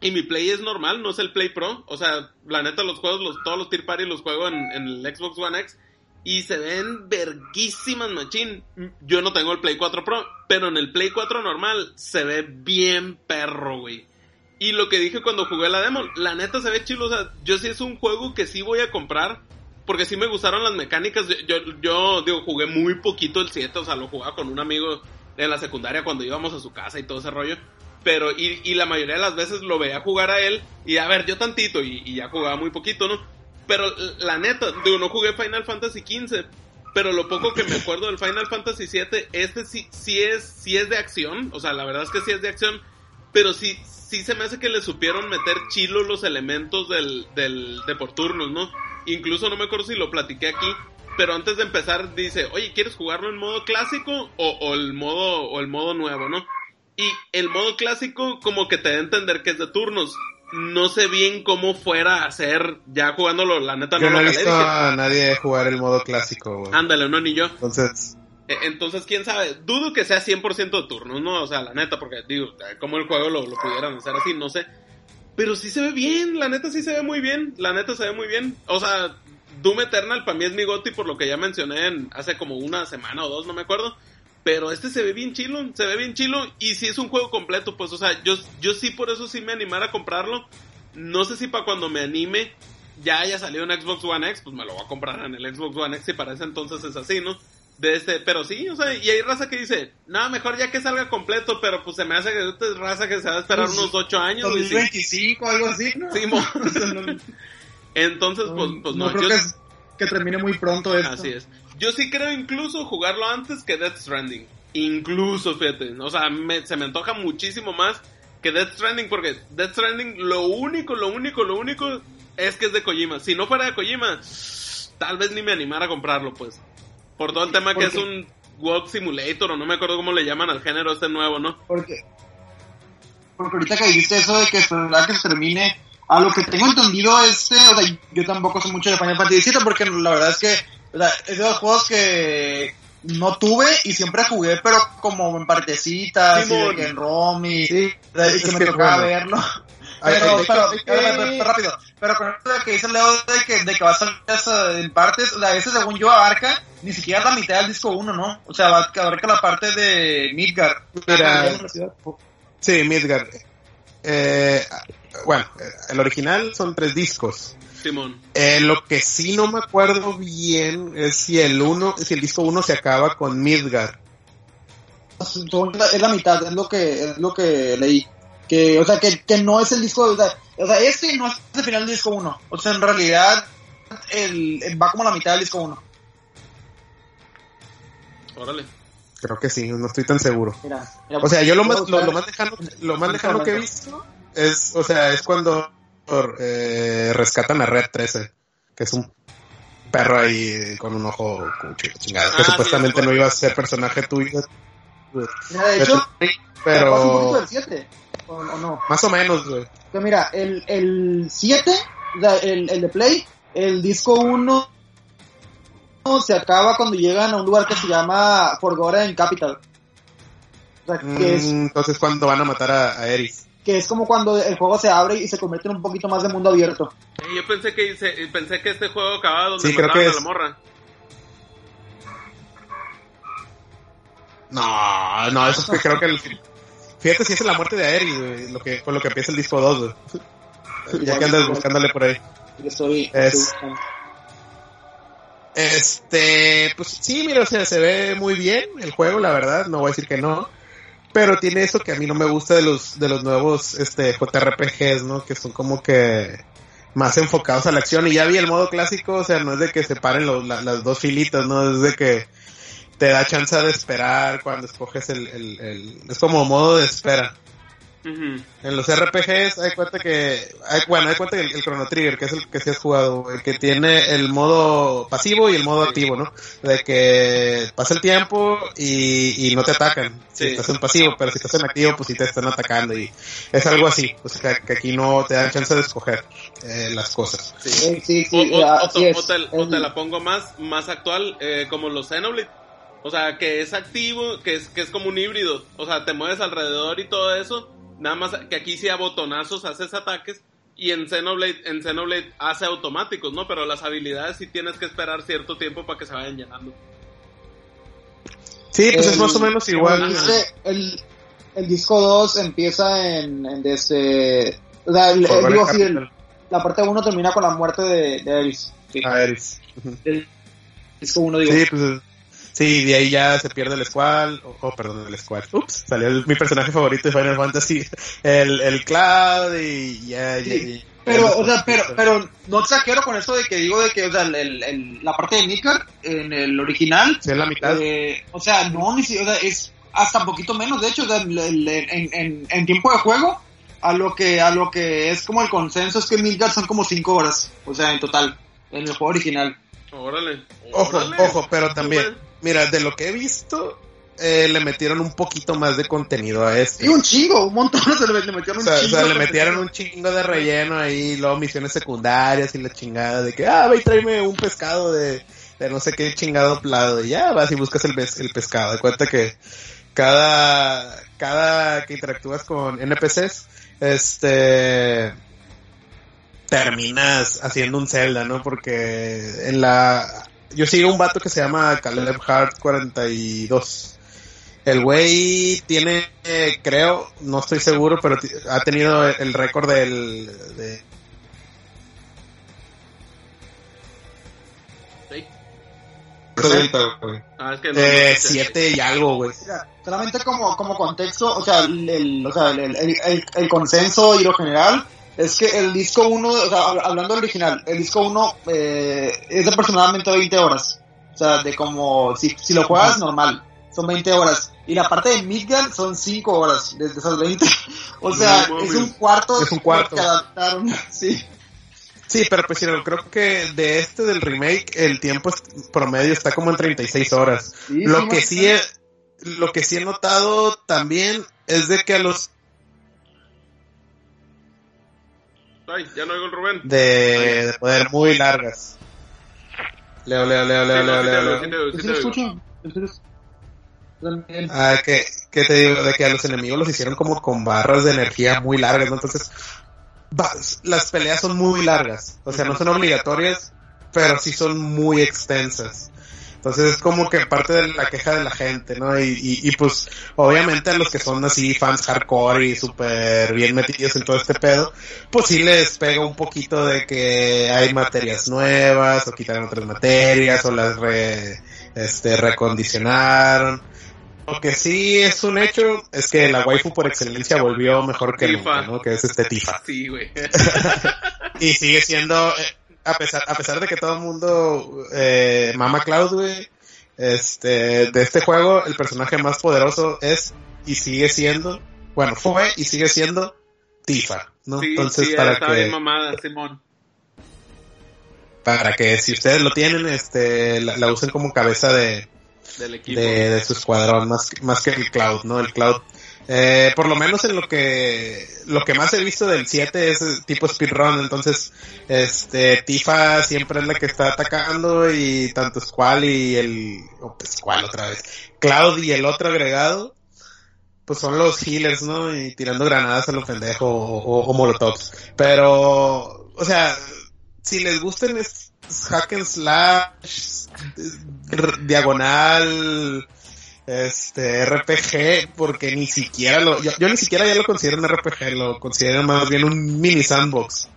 y mi Play es normal, no es el Play Pro. O sea, la neta, los juegos, los, todos los Tier Party los juego en, en el Xbox One X. Y se ven verguísimas, machín. Yo no tengo el Play 4 Pro, pero en el Play 4 normal se ve bien perro, güey. Y lo que dije cuando jugué la demo, la neta se ve chido. O sea, yo sí es un juego que sí voy a comprar. Porque sí me gustaron las mecánicas. Yo, yo, digo, jugué muy poquito el 7. O sea, lo jugaba con un amigo en la secundaria cuando íbamos a su casa y todo ese rollo. Pero, y, y la mayoría de las veces lo veía jugar a él. Y a ver, yo tantito. Y, y ya jugaba muy poquito, ¿no? Pero la neta, digo, no jugué Final Fantasy XV. Pero lo poco que me acuerdo del Final Fantasy VII, este sí, sí, es, sí es de acción. O sea, la verdad es que sí es de acción. Pero sí, sí se me hace que le supieron meter chilo los elementos del, del, de por turnos, ¿no? Incluso no me acuerdo si lo platiqué aquí. Pero antes de empezar dice, oye, ¿quieres jugarlo en modo clásico o, o el modo o el modo nuevo, no? Y el modo clásico como que te da a entender que es de turnos. No sé bien cómo fuera a ser ya jugándolo, la neta Yo no no lo he visto a nadie jugar el modo clásico, güey. Ándale, no, ni yo. Entonces, Entonces, quién sabe, dudo que sea 100% de turnos, ¿no? O sea, la neta, porque digo, como el juego lo, lo pudieran hacer así, no sé. Pero sí se ve bien, la neta sí se ve muy bien, la neta se ve muy bien. O sea, Doom Eternal para mí es mi goti por lo que ya mencioné en, hace como una semana o dos, no me acuerdo. Pero este se ve bien chilo, se ve bien chilo y si es un juego completo, pues, o sea, yo, yo sí por eso sí me animara a comprarlo. No sé si para cuando me anime ya haya salido en Xbox One X, pues me lo voy a comprar en el Xbox One X y para ese entonces es así, ¿no? De este, pero sí, o sea, y hay raza que dice, no, mejor ya que salga completo, pero pues se me hace que esta es raza que se va a esperar Pues, unos 8 años, güey, sí. 2025, algo así, Entonces, pues, pues no, no creo yo- que, es- que termine muy pronto esto. Así es. Yo sí creo incluso jugarlo antes que Death Stranding. Incluso, fíjate. O sea, me- se me antoja muchísimo más que Death Stranding porque Death Stranding lo único, lo único, lo único es que es de Kojima. Si no fuera de Kojima, tal vez ni me animara a comprarlo, pues. Por todo el tema que ¿Por es qué? un Walk Simulator o no me acuerdo cómo le llaman al género este nuevo, ¿no? Porque, porque ahorita que dijiste eso de que esperar que se termine, a lo que tengo entendido este, o sea, yo tampoco sé mucho de Final Fantasy VII porque la verdad es que o sea, es de los juegos que no tuve y siempre jugué, pero como en partecitas, y de que en ROM y, sí, y que me tocaba bueno, verlo. Pero, pero, pero rápido, pero con esto de que dice Leo de que, de que va a salir eso en partes, o sea, ese según yo abarca ni siquiera la mitad del disco 1, ¿no? O sea, abarca la parte de Midgard. Mira, la ciudad. sí, Midgard. Eh, bueno, eh, el original son tres discos. Simón. Eh, lo que sí no me acuerdo bien es si el uno, si el disco 1 se acaba con Midgard. La- es la mitad, es lo que es lo que leí. Que, o sea, que, que no es el disco, o sea, o sea, este no es el final del disco 1. O sea, en realidad el, el- va como la mitad del disco 1. Órale. Creo que sí, no estoy tan seguro. Mira, mira, O sea, yo lo a más, lo, más lejano, lo más lejano que he visto es, o sea, es cuando eh, rescatan a Red 13, que es un perro ahí con un ojo cucho, chingada, que Ah, sí, supuestamente sí, no iba a ser personaje tuyo. Mira, de hecho, ¿Te acuerdas un poquito pero del 7? ¿O, o no? más o menos, güey. Que mira, el, el 7, o sea, el, el de Play, el disco 1 se acaba cuando llegan a un lugar que se llama Forgotten Capital. O sea, que es, Mm, entonces, cuando van a matar a, a Eris? que es como cuando el juego se abre y se convierte en un poquito más de mundo abierto. Yo pensé que pensé que este juego acababa donde Sí, creo que a es- la morra. No, no, eso es que creo que el... Fíjate si es la muerte de Aerys, güey, lo que, con lo que empieza el disco 2, güey. Ya que andas buscándole por ahí. Yo Estoy, Es-. Este, pues sí, mira, o sea, se ve muy bien el juego, la verdad, no voy a decir que no. Pero tiene eso que a mí no me gusta de los, de los nuevos, este, JRPGs, ¿no? Que son como que más enfocados a la acción. Y ya vi el modo clásico, o sea, no es de que se paren los- la- las dos filitas, ¿no? Es de que te da chance de esperar cuando escoges el, el, el- es como modo de espera. En los RPGs hay cuenta que, hay, bueno, hay cuenta que el, el Chrono Trigger, que es el que se has jugado, el que tiene el modo pasivo y el modo activo, ¿no? De que pasa el tiempo y, y no te atacan si Sí. estás en pasivo, pero si estás en activo, pues sí te están atacando y es algo así, o sea, que, aquí no te dan chance de escoger eh, las cosas. Sí, O, sí, o- o te- El- te la pongo más, más actual, eh, como los Xenoblade. O sea, que es activo, que es, que es como un híbrido. O sea, te mueves alrededor y todo eso. Nada más que aquí sí a botonazos haces ataques. Y en Xenoblade, en Xenoblade hace automáticos, ¿no? Pero las habilidades sí tienes que esperar cierto tiempo para que se vayan llenando. Sí, pues es más o menos igual. el, el disco 2 empieza en, en desde... O sea, el- digo, sí, la parte 1 termina con la muerte de, de Ares. Sí. A Eris. Ujú. El disco 1, digo. Sí, pues sí, de ahí ya se pierde el Squall, o oh, perdón, el Squall. Ups, salió el- mi personaje favorito de Final Fantasy, el, el Cloud y ya, ya- Sí, ya- Pero, ya o sea, pero, pero no exagero con eso de que digo de que, o sea, el, el- el- la parte de Nicker en el original, Sí, en la mitad. eh, o sea, no, ni si, o sea, es hasta un poquito menos, de hecho, o sea, en, en, en tiempo de juego, a lo que, a lo que es como el consenso es que Midgard son como 5 horas, o sea, en total, en el juego original. Órale. Ojo, órale. ojo, pero también. Mira, de lo que he visto, eh, le metieron un poquito más de contenido a este. Y un chingo, un montón, se le, le metieron O un sea, o chingo. sea, le metieron un chingo de relleno ahí, luego misiones secundarias y la chingada de que, ah, ve y tráeme un pescado de, de no sé qué chingado plado. Y ya vas y buscas el, el pescado. De cuenta que cada, cada que interactúas con NPCs, este, terminas haciendo un Zelda, ¿no? Porque en la, yo sigo un vato que se llama Caleb Hart 42. El güey tiene, eh, creo, no estoy seguro, pero ha tenido el récord del, de, Sí. 60, güey. Ah, es que no. de no sé. Eh, siete y algo, güey. Mira, solamente como, como contexto, o sea, el, el- o sea, el, el- el- el consenso y lo general es que el disco 1, o sea, hab- hablando del original, el disco 1 eh, es de aproximadamente 20 horas. O sea, de como, si, si lo juegas normal, son 20 horas. Y la parte de Midgard son 5 horas desde esas 20. O sea, No es un cuarto, Es un cuarto. que adaptaron. Sí. Sí, pero pues creo que de este del remake el tiempo es- promedio está como en 36 horas. Sí, Lo sí, que sí he, lo que sí he notado también es de que a los Ay, ya no oigo el Rubén. de, de poder muy largas. Leo, leo, leo, leo, leo, leo, oigo, leo. sí te escucho. Ah, que, que te digo, de que a los enemigos los hicieron como con barras de energía muy largas, ¿no? Entonces, va- las peleas son muy largas. O sea, no son obligatorias, pero sí son muy extensas. Entonces es como que parte de la queja de la gente, ¿no? Y, y, y pues, obviamente a los que son así fans hardcore y súper bien metidos en todo este pedo, pues sí les pega un poquito de que hay materias nuevas, o quitaron otras materias, o las re, este, recondicionaron. Lo que sí es un hecho es que la waifu por excelencia volvió mejor que nunca, ¿no? Que es este Tifa. Sí, güey. Y sigue siendo, eh, a pesar, a pesar de que todo el mundo eh, mama Cloud, güey, este, de este juego, el personaje más poderoso es y sigue siendo, bueno, fue y sigue siendo Tifa, ¿no? Sí, Entonces, sí, para bien que, mamada, Simón. para que si ustedes lo tienen, este, la, la usen como cabeza de, Del equipo. de, de su escuadrón, más, más que el Cloud, ¿no? El Cloud Eh, por lo menos en lo que lo que más he visto del 7 es tipo speedrun, entonces este Tifa siempre es la que está atacando y tanto Squall y el o pues, Squall otra vez, Cloud y el otro agregado pues son los healers, ¿no? Y tirando granadas a los pendejos o, o, o molotovs. Pero, o sea, si les gustan es hack and slash, diagonal, este RPG, porque ni siquiera lo, yo, ni siquiera ya lo considero un RPG, lo considero más bien un mini sandbox,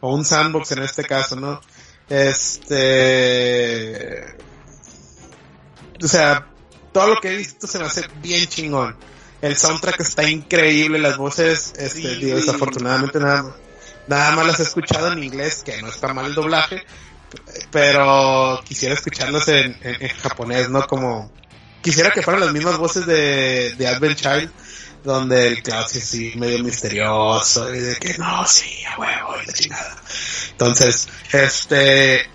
o un sandbox en este caso, ¿no? Este, o sea, todo lo que he visto se me hace bien chingón. El soundtrack está increíble, las voces, este, desafortunadamente nada, nada más las he escuchado en inglés, que no está mal el doblaje, pero quisiera en- en japonés, ¿no? Como, quisiera que fueran las mismas voces de, de Advent Child, donde el Cloud sí, sí, medio misterioso, y de que no, sí, a huevo, y la chingada. Entonces, este,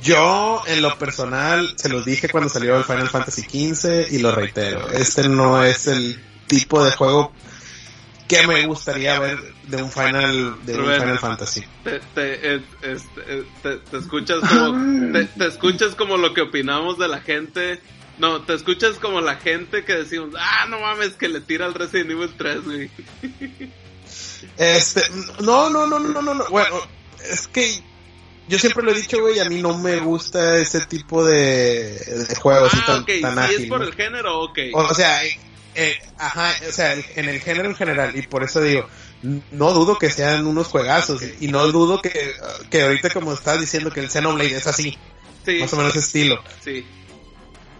yo, en lo personal, se los dije cuando salió el Final Fantasy XV y lo reitero. Este no es el tipo de juego que me gustaría ver de un Final, de un. Final Fantasy. Te, te, te- te escuchas como te, escuchas como lo que opinamos de la gente no te escuchas como la gente que decimos ah no mames que le tira al Resident Evil 3 güey Este, no, no, no, no, no, no. Bueno, es que yo siempre lo he dicho, güey, a mí no me gusta ese tipo de, de juegos así ah tan, ok tan si ágil, es por ¿no? el género ok O sea, eh, ajá, o sea, en el género en general, y por eso digo, no dudo que sean unos juegazos, y no dudo que, que ahorita como estás diciendo que el Xenoblade es así, sí más o menos ese estilo. sí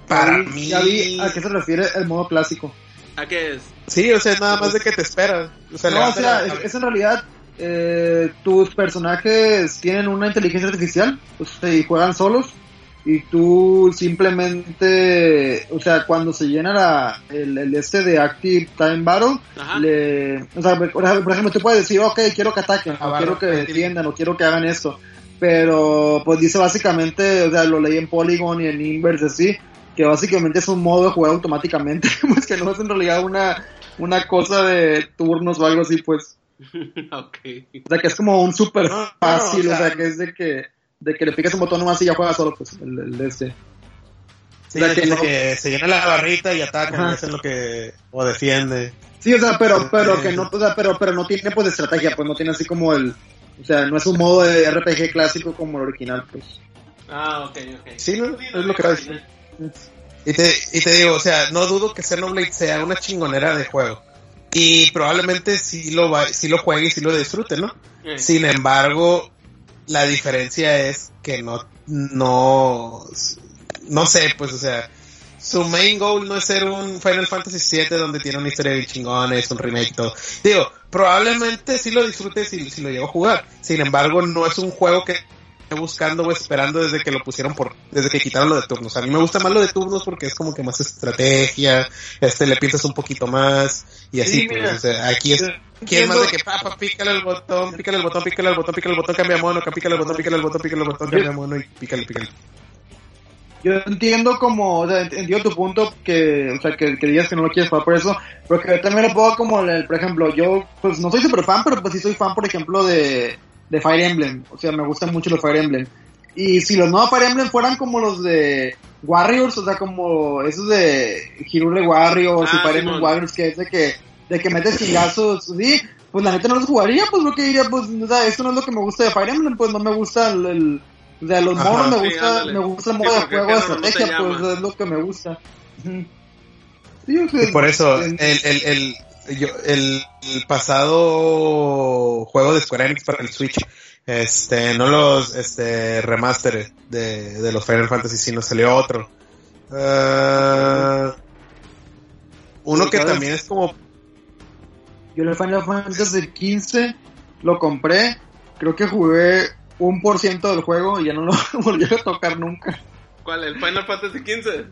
Para mí, Ya vi a qué se refiere el modo clásico. a qué es sí, o sea, nada más de que te espera. O sea, No, o sea, es, es en realidad eh, tus personajes tienen una inteligencia artificial sea, y juegan solos y tú simplemente, o sea, cuando se llena la, el, el este de Active Time Battle, Ajá. le, o sea, por ejemplo, tú puedes decir, ok, quiero que ataquen, Ah, o quiero que defiendan, o quiero que hagan esto, pero pues dice básicamente, o sea, lo leí en Polygon y en Inverse así, que básicamente es un modo de jugar automáticamente, pues que no es en realidad una, una cosa de turnos o algo así, pues. ok O sea, que es como un super No, no, fácil, o sea, que es de que, de que le picas un botón nomás y ya juega solo, pues, el, el de este. Sí, o sea, que que, no- que se llena la barrita y ataca Ajá. y hacen lo que, o defiende. Sí, o sea, pero, pero que no, o sea, pero, pero no tiene pues estrategia, pues no tiene así como el, o sea, no es un modo de RPG clásico como el original, pues. ah ok ok Sí, no, es lo que era. Y te, y te digo, o sea, no dudo que Xenoblade sea una chingonera de juego. Y probablemente sí lo va, sí lo juegue y sí lo disfrute, ¿no? Sin embargo, la diferencia es que no, no, no sé, pues, o sea, su main goal no es ser un Final Fantasy VII donde tiene una historia bien chingona, es un remake y todo. Digo, probablemente sí lo disfrute si, si lo llego a jugar. Sin embargo, no es un juego que esté buscando o esperando desde que lo pusieron por, desde que quitaron lo de turnos. A mí me gusta más lo de turnos porque es como que más estrategia, este, le piensas un poquito más, y así, Sí, pues, o sea, aquí es, Es más de que, papá, pícale el botón, pícale el botón, pícale el botón, pícale el botón, cambia mono, pícale el botón, pícale el botón, pícale el botón, cambia mono y pícale, pícale. Yo entiendo como, o sea, ent- entiendo tu punto que, o sea, que, que digas que no lo quieres jugar por eso, pero que también lo puedo como, el, por ejemplo, yo, pues no soy super fan, pero pues sí soy fan, por ejemplo, de, de Fire Emblem, o sea, me gustan mucho los Fire Emblem. Y si los nuevos Fire Emblem fueran como los de Warriors, o sea, como esos de Hirule Warriors y Ah, Fire Emblem. Warriors, que es de que, de que metes chingazos, sí, pues la neta no los jugaría, pues lo que diría, pues, o sea, esto no es lo que me gusta de Fire Emblem, pues no me gusta el, el- o sea, los Ajá. monos me Sí, gusta, ándale. me gusta el Sí, modo de porque juego de no estrategia, pues es lo que me gusta. Sí, o sea, Y por eso, el, el, el, yo, el, el pasado juego de Square Enix para el Switch, este, no los, este, remaster de, de los Final Fantasy, sino salió otro. Ah, uno que también es como, Yo el Final Fantasy 15 lo compré, creo que jugué un por ciento del juego y ya no lo volví a tocar nunca. ¿Cuál? ¿El Final Fantasy XV?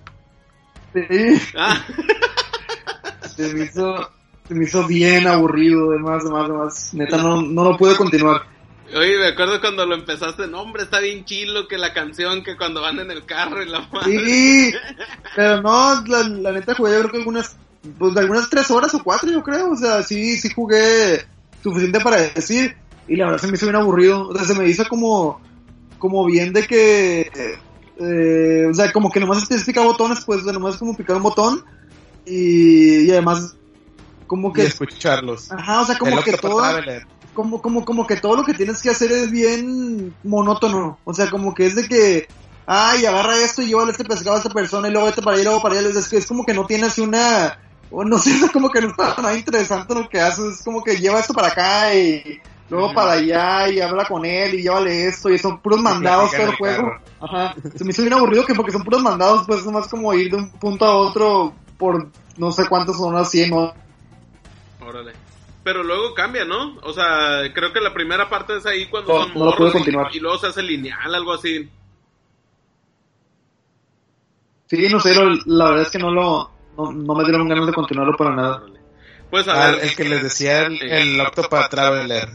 Sí, Ah, se me hizo, se me hizo bien aburrido, demás, demás, demás. Neta, no, no lo pude continuar. oye, me acuerdo cuando lo empezaste, no hombre, está bien chilo que la canción, que cuando van en el carro y la madre. Sí, pero no, la, la neta jugué yo creo que algunas pues algunas tres horas o cuatro, yo creo. O sea, sí, sí jugué suficiente para decir. Y la verdad se me hizo bien aburrido. O sea, se me hizo como, como bien de que, eh, o sea, como que nomás especifica botones, pues, o sea, nomás es como picar un botón. Y, y además, como Y que, escucharlos. ajá, o sea, como El que todo, como, como, como que todo lo que tienes que hacer es bien monótono. O sea, como que es de que, ay, agarra esto y llévale este pescado a esta persona y luego este para allá y luego para allá. Es, que es como que no tienes una, o no sé, es como que no está nada interesante lo que haces. Es como que lleva esto para acá y luego para allá y habla con él y llévale esto y son puros mandados todo el juego. Ajá. Se me hizo bien aburrido que porque son puros mandados, pues nomás como ir de un punto a otro por no sé cuántas son 100 o Órale. Pero luego cambia, ¿no? O sea, creo que la primera parte es ahí cuando No, son no morros y- continuar. y luego se hace lineal, algo así. Sí, no sé, lo- la verdad es que no lo, no, no me dieron ganas de continuarlo para nada. Pues a Ah, el que les decía el, el Octopath Traveler.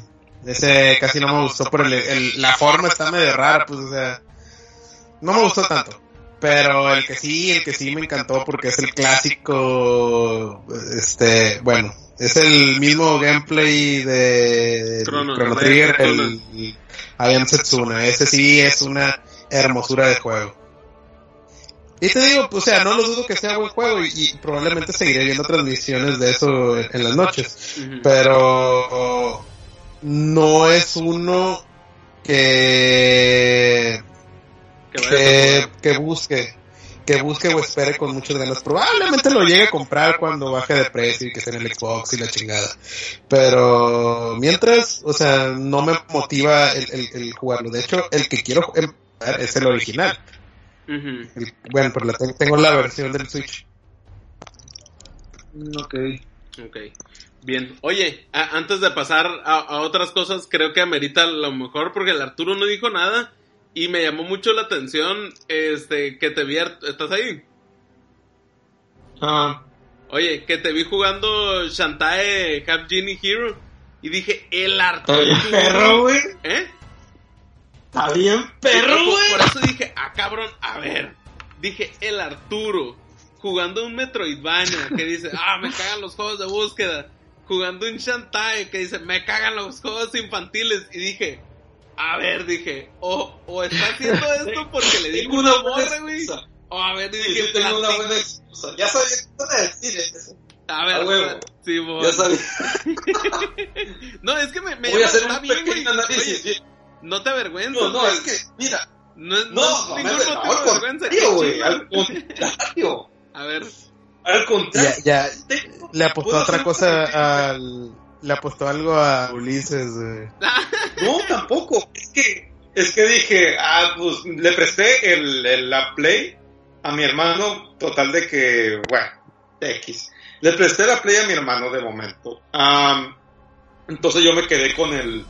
Ese casi no me gustó por el, el- la forma está medio rara, pues, o sea, no me gustó tanto. Pero el que sí, el que sí me encantó porque es el clásico, este, bueno, es el mismo gameplay de Chrono- Trigger, el, el Setsuna. Ese sí es una hermosura de juego. Y te digo, pues, o sea, no lo dudo que sea buen juego y, y probablemente seguiré viendo transmisiones de eso en, en las noches. Pero no es uno que, que busque, que busque o espere con muchas ganas. Probablemente lo llegue a comprar cuando baje de precio y que esté en el Xbox y la chingada. Pero mientras, o sea, no me motiva el, el- el jugarlo. De hecho, el que quiero es el original. El- bueno, pero la tengo la versión del Switch. Ok. Ok, bien. Oye, a- antes de pasar a, a otras cosas, creo que amerita lo mejor porque el Arturo no dijo nada y me llamó mucho la atención este que te vi, ¿estás ahí? Ah, Oye, que te vi jugando Shantae Half Genie Hero y dije, el Arturo. bien perro, güey. ¿Eh? Está bien perro, güey. Por eso dije, ah, cabrón, a ver. Dije, el Arturo, jugando un Metroidvania, que dice, ah, me cagan los juegos de búsqueda. Jugando un Shantae, que dice, me cagan los juegos infantiles. Y dije, a ver, dije, o, o está haciendo esto porque le digo Tengo una morra, güey. O a ver, dije, sí, tengo una buena excusa. Ya sabía iban a decir. eso. A ver, a huevo. sí, Ya sabía. No, es que me, me Voy a llama- hacer está un bien, güey. pequeño análisis. Oye, no te avergüences, No, no, es que, mira, No es, no, no ningún no, motivo al de vergüenza. al contrario. A ver, Al contrario. Ya, ya, tengo- le apostó otra cosa al, le apostó algo a Ulises, güey. No, tampoco. Es que, es que dije, ah, pues le presté el, el- la Play a mi hermano, total de que, bueno, X. Le presté la Play a mi hermano de momento. Entonces yo me quedé con el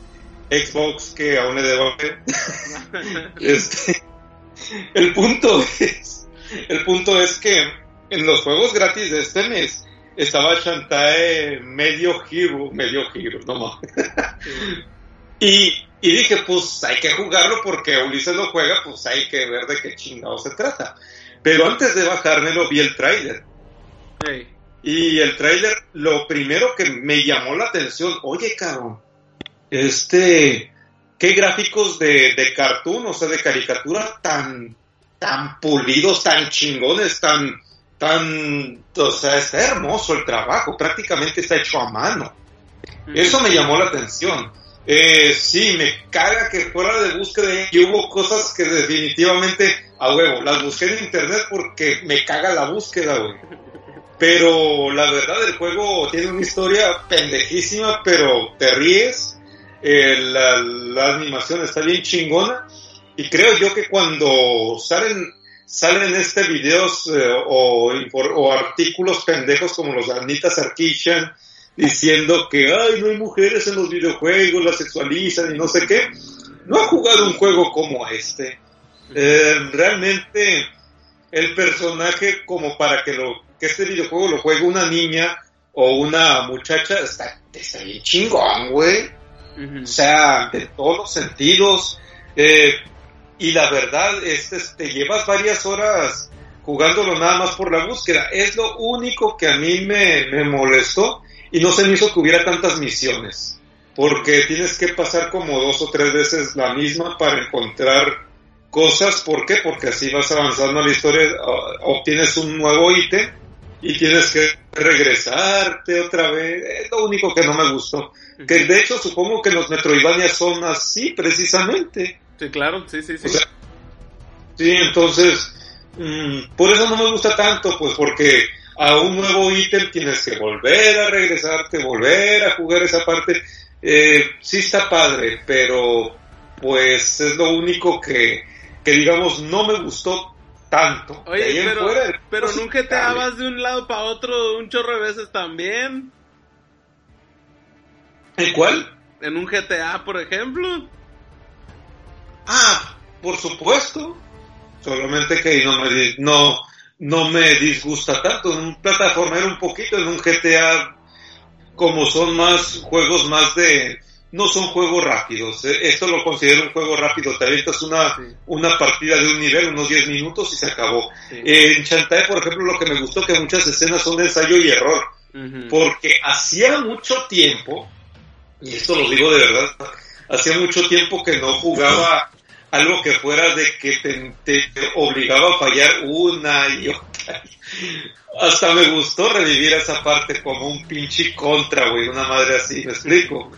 Xbox que aún le debo. Este, el punto es, el punto es que en los juegos gratis de este mes estaba Shantae medio hero, medio hero, no. Y, y dije, pues hay que jugarlo porque Ulises lo juega, pues hay que ver de qué chingado se trata. Pero antes de bajármelo vi el tráiler. Hey, Y el tráiler, lo primero que me llamó la atención, oye cabrón, este, qué gráficos de, de cartoon, o sea, de caricatura tan, tan pulidos, tan chingones, tan, tan, o sea, está hermoso el trabajo, prácticamente está hecho a mano. Eso me llamó la atención. Eh, sí, me caga que fuera de búsqueda y hubo cosas que definitivamente, a huevo, las busqué en internet porque me caga la búsqueda, güey. Pero la verdad, el juego tiene una historia pendejísima, pero te ríes. Eh, la, animación está bien chingona. Y creo yo que cuando salen, salen este videos eh, o artículos pendejos como los de Anita Sarkisian diciendo que ay no hay mujeres en los videojuegos, las sexualizan y no sé qué. No ha jugado un juego como este. Eh, realmente el personaje como para que lo que este videojuego lo juegue una niña o una muchacha está, está bien chingón, güey. O sea, de todos los sentidos. eh, y la verdad, este, te llevas varias horas jugándolo nada más por la búsqueda. Es lo único que a mí me, me molestó y no se me hizo que hubiera tantas misiones. Porque tienes que pasar como dos o tres veces la misma para encontrar cosas. ¿Por qué? Porque así vas avanzando en la historia, obtienes un nuevo ítem y tienes que regresarte otra vez. Es lo único que no me gustó. Que de hecho supongo que los Metroidvania son así precisamente. Sí, claro, sí, sí, sí. sí, entonces, mm, por eso no me gusta tanto, pues porque a un nuevo ítem tienes que volver a regresarte, volver a jugar esa parte. Eh, sí está padre, pero pues es lo único que, que digamos no me gustó tanto. Oye, pero, pero en un GTA vas de un lado para otro un chorro de veces también. ¿En cuál? En un GTA, por ejemplo. Ah, por supuesto. Solamente que no me, no, no me disgusta tanto. En un plataformero un poquito, en un GTA, como son más juegos más de... No son juegos rápidos. Eh, esto lo considero un juego rápido. Te avientas una, una partida de un nivel, unos 10 minutos y se acabó. en Chantae, por ejemplo, lo que me gustó que muchas escenas son de ensayo y error. Porque hacía mucho tiempo y esto lo digo de verdad, hacía mucho tiempo que no jugaba algo que fuera de que te, obligaba a fallar una y otra. Hasta me gustó revivir esa parte como un pinche contra, güey, una madre así, ¿me explico?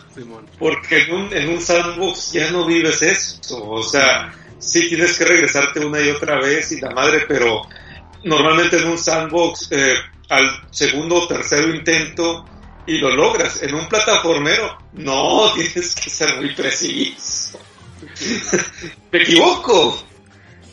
Porque en un, en un sandbox ya no vives eso, o sea, sí tienes que regresarte una y otra vez y la madre, pero normalmente en un sandbox, eh, al segundo o tercero intento, y lo logras. En un plataformero, no, tienes que ser muy preciso. ¿Me equivoco?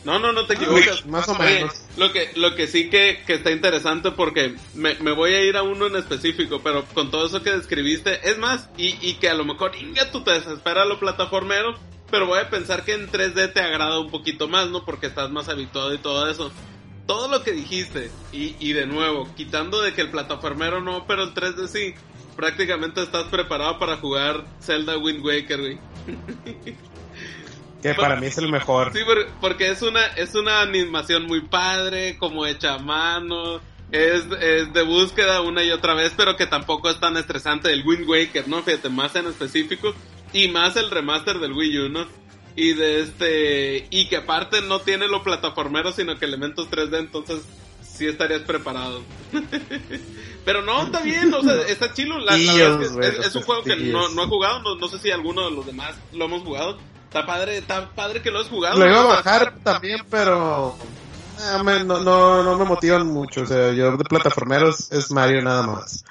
No, no, no te equivocas. Más o menos. lo que, lo que sí que, que está interesante porque me, me, voy a ir a uno en específico, pero con todo eso que describiste, es más, y, y que a lo mejor, Inga, tú te desespera lo plataformero, pero voy a pensar que en 3D te agrada un poquito más, ¿no? Porque estás más habituado y todo eso todo lo que dijiste, y, y de nuevo, quitando de que el plataformero no, pero el 3D sí, prácticamente estás preparado para jugar Zelda Wind Waker, güey. Que para mí es el mejor. Sí, porque es una, es una animación muy padre, como hecha a mano. Es, es de búsqueda una y otra vez, pero que tampoco es tan estresante el Wind Waker, ¿no? Fíjate, más en específico. Y más el remaster del Wii U, ¿no? y de este y que aparte no tiene lo plataformero sino que elementos 3D entonces sí estarías preparado pero no está bien o sea está chilo la, verdad es, un juego que no, no he jugado no, sé si alguno de los demás lo hemos jugado está padre está padre que lo has jugado lo iba a bajar también pero eh, no, no, no me motivan mucho o sea yo de plataformeros es Mario nada más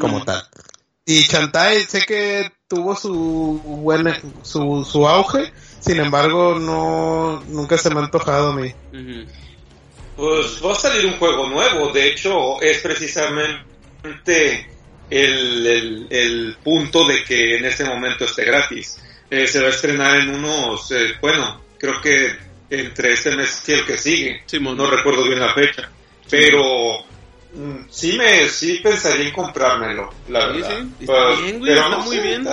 como tal y Chantai sé que tuvo su buena su, su auge sin embargo, no nunca se me ha antojado a mí. Pues va a salir un juego nuevo. De hecho, es precisamente el, el, punto de que en este momento esté gratis. Eh, se va a estrenar en unos, eh, bueno, creo que entre este mes y el que sigue. No recuerdo bien la fecha. Pero mm, sí me sí pensaría en comprármelo, la verdad. Está bien, güey, está muy bien.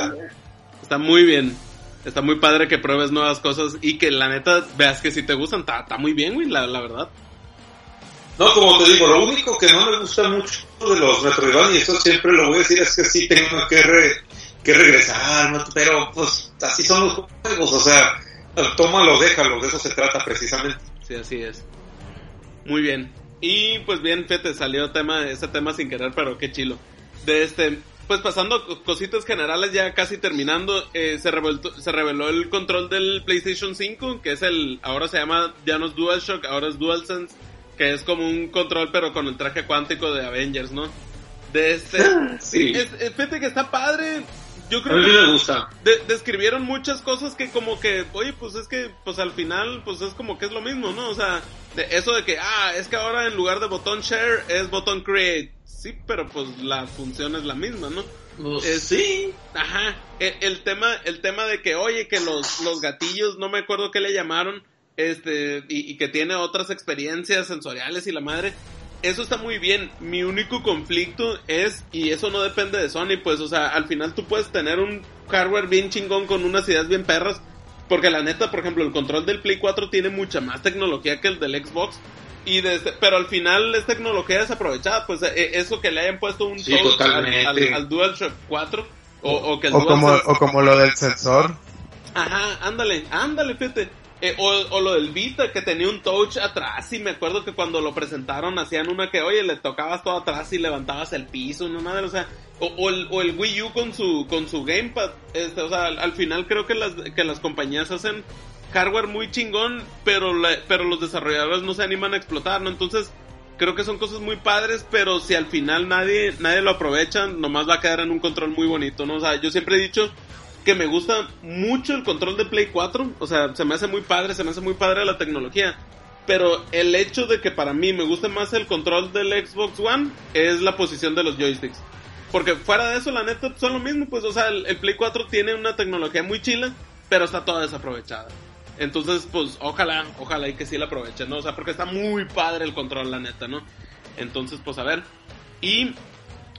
Está muy bien está muy padre que pruebes nuevas cosas y que la neta veas que si te gustan, está, muy bien, güey, la, verdad. No, como te digo, lo único que no me gusta mucho de los Metroidvania, y eso siempre lo voy a decir, es que sí tengo que, que regresar, pero pues así son los juegos, o sea, tómalo, déjalo, de eso se trata precisamente. Sí, así es. Muy bien. Y pues bien, fíjate, salió tema, ese tema sin querer, pero qué chilo. De este, pues pasando cositas generales, ya casi terminando, eh, se, reveló, se reveló el control del PlayStation 5, que es el, ahora se llama, ya no es DualShock, ahora es DualSense, que es como un control pero con el traje cuántico de Avengers, ¿no? De este... sí. Es, fíjate que está padre, yo creo a mí que me gusta. describieron muchas cosas que como que, oye, pues es que, pues al final, pues es como que es lo mismo, ¿no? O sea, de eso de que, ah, es que ahora en lugar de botón share es botón create sí, pero pues la función es la misma, ¿no? Pues sí. Ajá. El, tema, el tema de que, oye, que los, los gatillos, no me acuerdo qué le llamaron, este, y, que tiene otras experiencias sensoriales y la madre. Eso está muy bien. Mi único conflicto es, y eso no depende de Sony, pues, o sea, al final tú puedes tener un hardware bien chingón con unas ideas bien perras. Porque la neta, por ejemplo, el control del Play 4 tiene mucha más tecnología que el del Xbox Y desde, pero al final es tecnología desaprovechada, pues eh, eso que le hayan puesto un Sí, touch al, totalmente. al, al DualShock 4 o, o que el O como, o como lo del sensor. Ajá, ándale, ándale, fíjate. Eh, o, o lo del Vita que tenía un touch atrás y me acuerdo que cuando lo presentaron hacían una que, oye, le tocabas todo atrás y levantabas el piso, una madre, o sea, o, o el, o el Wii U con su, con su gamepad, este, o sea, al, al final creo que las, que las compañías hacen hardware muy chingón, pero, pero los desarrolladores no se animan a explotar, ¿no? Entonces, creo que son cosas muy padres, pero si al final nadie, nadie lo aprovecha, nomás va a quedar en un control muy bonito, ¿no? O sea, yo siempre he dicho que me gusta mucho el control de Play 4, o sea, se me hace muy padre, se me hace muy padre la tecnología, pero el hecho de que para mí me guste más el control del Xbox One es la posición de los joysticks. Porque fuera de eso, la neta, son lo mismo, pues, o sea, el, Play 4 tiene una tecnología muy chila, pero está toda desaprovechada. Entonces, pues, ojalá, ojalá y que sí la aprovechen, ¿no? O sea, porque está muy padre el control, la neta, ¿no? Entonces, pues, a ver. Y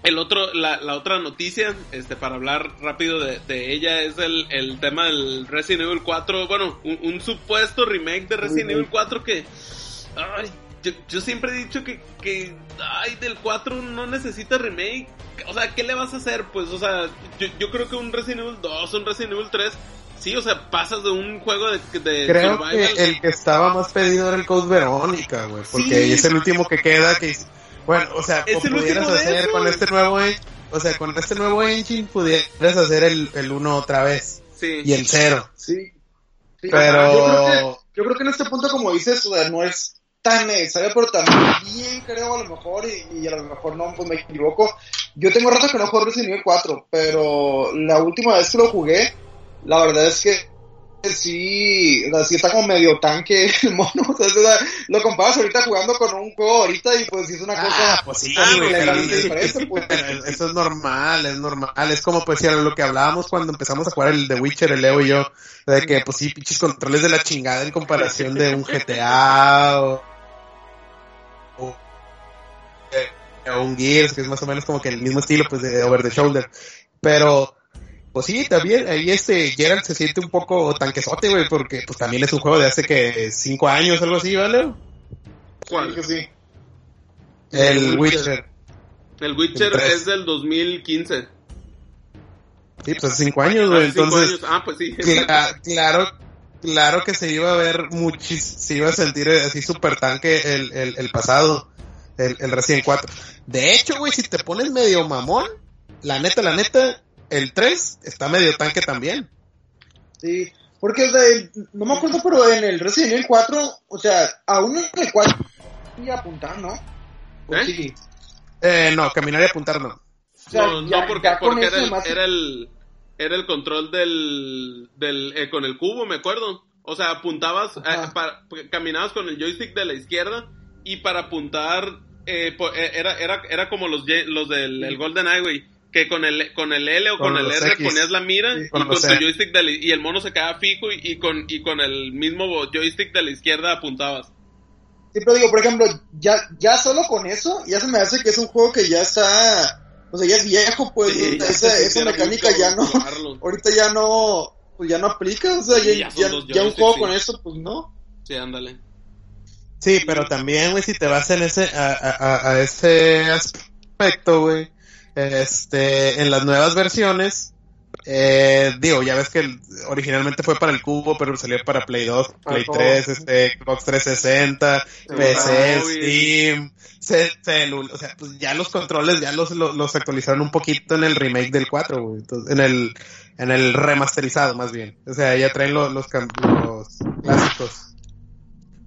el otro, la, la otra noticia, este, para hablar rápido de, de ella, es el, el tema del Resident Evil 4. Bueno, un, un supuesto remake de Resident Evil 4 que. Ay, yo, yo siempre he dicho que, que. Ay, del 4 no necesita remake. O sea, ¿qué le vas a hacer? Pues, o sea, yo, yo creo que un Resident Evil 2, un Resident Evil 3. Sí, o sea, pasas de un juego de, de Creo survival. que el que estaba más pedido era el Code Verónica, güey. Porque Sí. es el último que queda que... Bueno, o sea, Es o el pudieras hacer eso. con este nuevo... O sea, con este nuevo engine pudieras hacer el, el 1 otra vez. Sí. Y el 0. Sí. Sí, Pero- Yo creo, que, yo creo que en este punto, como dices, o sea, no es tan necesario, pero también creo a lo mejor, y, y a lo mejor no, pues me equivoco. Yo tengo rato que no juego Resident Evil 4, pero la última vez que lo jugué, la verdad es que sí, o sea, sí está como medio tanque el mono. O sea, lo comparas ahorita jugando con un juego ahorita y pues sí es una cosa pues sí, Ah, güey, pero, pues. pero eso es normal, es normal. Es como pues ya lo que hablábamos cuando empezamos a jugar el The Witcher, el Leo y yo, de que pues sí, pinches controles de la chingada en comparación de un GTA o, o, eh, o un Gears, que es más o menos como que el mismo estilo pues de Over the Shoulder. Pero pues sí, también ahí este Geralt se siente un poco tanquesote, güey, porque pues también es un juego de hace que cinco años, algo así, ¿vale? ¿Cuál? Sí, que sí. El Witcher. El Witcher El es del 2015. Sí, pues hace cinco años, güey. Cinco Entonces, años. Ah, pues sí. cla- claro, claro que se iba a ver muchis, se iba a sentir así súper tanque el, el, el pasado, el, el Resident 4. De hecho, güey, si te pones medio mamón, la neta, la neta, el 3 está medio tanque también. Sí, porque o sea, el- no me acuerdo, pero en el Resident Evil 4, o sea, aún en el 4 y apuntar, ¿no? ¿O ¿Eh? sí? Eh, no, caminar y apuntar no. O sea, no, ya- no, porque, porque eso era, el, era el era el control del, del eh, con el cubo, me acuerdo. O sea, apuntabas, eh, para- caminabas con el joystick de la izquierda y para apuntar eh, po- era, era, era como los, los del el Golden Eye, güey. Que con el, con el L o con, Con el R X. ponías la mira Sí, y con tu E. joystick de la- y el mono se quedaba fijo y, y con, y con el mismo joystick de la izquierda apuntabas. Sí, pero digo, por ejemplo, ya, ya solo con eso, ya se me hace que es un juego que ya está, o sea, ya es viejo, pues, Sí, ya esa, esa mecánica ya no, jugarlo. ahorita ya no, pues ya no aplica, o sea, Sí, ya, ya un juego sí. con eso, pues no. Sí, ándale. Sí, pero también, güey, si te vas en ese, a, a- a- a ese aspecto, güey, este, en las nuevas versiones, eh, digo, ya ves que originalmente fue para el cubo, pero salió para Play 2, Play todo. 3, este, Xbox 360, PC, Celular. Steam, ce- celul- o sea, pues ya los controles ya los, los, los actualizaron un poquito en el remake del 4, güey, entonces, en el, en el remasterizado más bien, o sea, ya traen los, los, clásicos,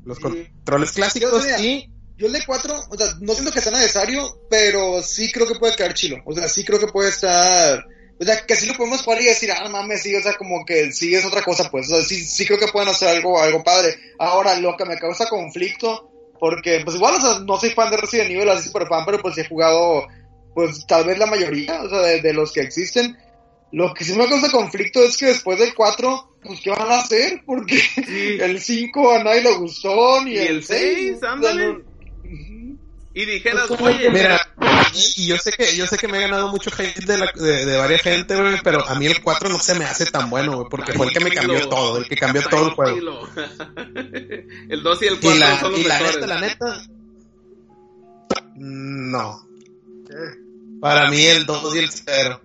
los Sí. controles clásicos y Yo el de 4, o sea, no siento que sea necesario, pero sí creo que puede quedar chilo, o sea, sí creo que puede estar, o sea, que sí lo podemos jugar y decir, ah, mames, sí, o sea, como que sí es otra cosa, pues, o sea, sí, sí creo que pueden hacer algo, algo padre. Ahora, lo que me causa conflicto, porque, pues igual, o sea, no soy fan de Resident Evil, así super fan, pero pues he jugado, pues tal vez la mayoría, o sea, de, de los que existen. Lo que sí me causa conflicto es que después del 4, pues, ¿qué van a hacer? Porque el 5 a nadie le gustó, ni Y el el 6. seis, ándale. Y dijeras, Pues, oye, Mira, y yo sé que yo sé que me he ganado mucho hate de, la, de, de varias gente, güey, pero a mí el 4 no se me hace tan bueno, güey, porque fue el que me cambió todo, el que cambió todo el juego. el 2 y el 4 Y la, son los y la mejores. neta, la neta, no. Para mí el 2 y el 0.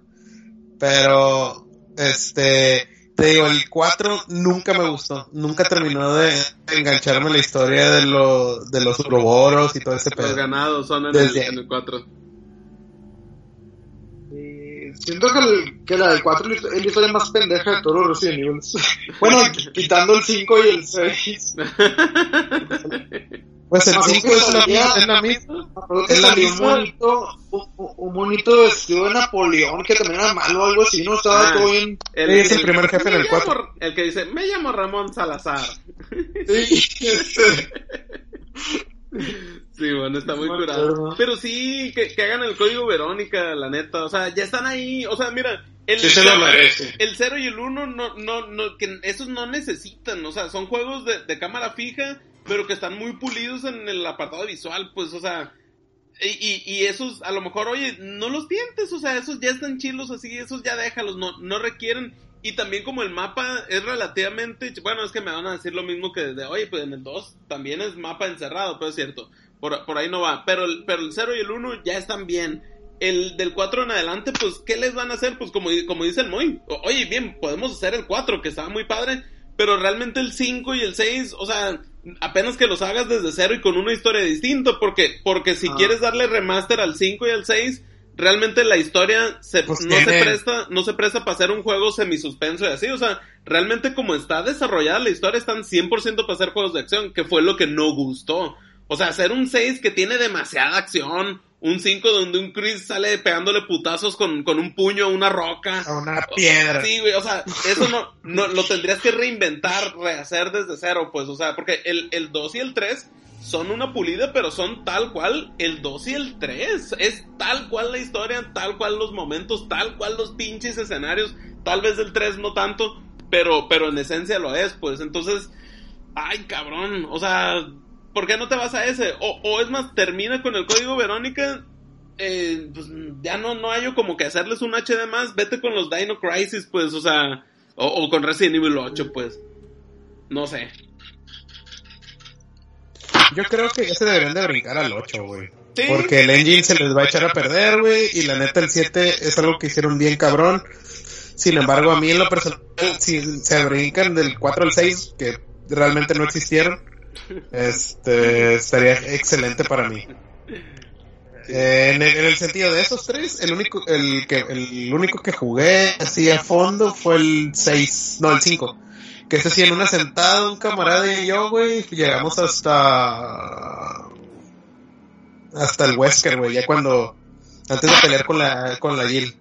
Pero, este, te digo, el 4 nunca me gustó. Nunca terminó de engancharme en la historia de, lo, de los uroboros y todo ese Los pedo. ganados son en el, Desde- en el 4. Siento que, el- que la del 4 es la historia más pendeja de todos los Resident Evil. bueno, quitando el 5 y el 6. Pues el Ah, 5 porque es la, salía- misma- es la misma. Es la salió un misma. monito, un, un monito vestido de Napoleón que también era malo o algo así, no estaba Ah. todo bien. El, Es el primer jefe el cuatro. llamo- El que dice, me llamo Ramón Salazar. Sí, este, Sí, bueno, está muy curado. Pero sí, que, que hagan el código Verónica, la neta. O sea, ya están ahí. O sea, mira, el, Sí se lo merece. el 0 y el 1, no, no, no, que esos no necesitan. O sea, son juegos de, de cámara fija, pero que están muy pulidos en el apartado visual. Pues, o sea, y, y, y esos, a lo mejor, oye, no los tientes. O sea, esos ya están chilos así, esos ya déjalos. No, no requieren. Y también como el mapa es relativamente, bueno, es que me van a decir lo mismo que de, oye, pues en el 2 también es mapa encerrado, pero es cierto, por, por ahí no va, pero el, pero el 0 y el 1 ya están bien. El del 4 en adelante, pues, ¿qué les van a hacer? Pues como, como dice el Moy, oye, bien, podemos hacer el 4, que estaba muy padre, pero realmente el 5 y el 6, o sea, apenas que los hagas desde cero y con una historia distinta, porque, porque si Ah. quieres darle remaster al 5 y al 6, realmente la historia se, Pues no se presta, no se presta para hacer un juego semisuspenso y así, o sea, realmente como está desarrollada la historia están 100% para hacer juegos de acción, que fue lo que no gustó. O sea, hacer un 6 que tiene demasiada acción, un 5 donde un Chris sale pegándole putazos con, con un puño a una roca. A una piedra. Sí, güey, o sea, eso no, no, lo tendrías que reinventar, rehacer desde cero, pues, o sea, porque el, el 2 y el 3 son una pulida, pero son tal cual el 2 y el 3. Es tal cual la historia, tal cual los momentos, tal cual los pinches escenarios. Tal vez el 3 no tanto, pero, pero en esencia lo es, pues. Entonces, ay, cabrón, o sea, ¿por qué no te vas a ese? O, o es más, termina con el código Verónica. Eh, pues ya no, no hay como que hacerles un HD más. Vete con los Dino Crisis, pues, o sea, o, o con Resident Evil 8, pues. No sé. Yo creo que ya se deberían de brincar al 8, güey. Sí. Porque el engine se les va a echar a perder, güey. Y la neta, el 7 es algo que hicieron bien cabrón. Sin embargo, a mí en lo personal, si se brincan del 4 al 6, que realmente no existieron, este, estaría excelente para mí. Eh, en, el, en el sentido de esos tres, el único, el que, el único que jugué así a fondo fue el 6, no, el 5. Que ese sí, en una sentada, un camarada y yo, güey, llegamos hasta, hasta el Wesker, güey, ya cuando, antes de pelear con la, con la Jill.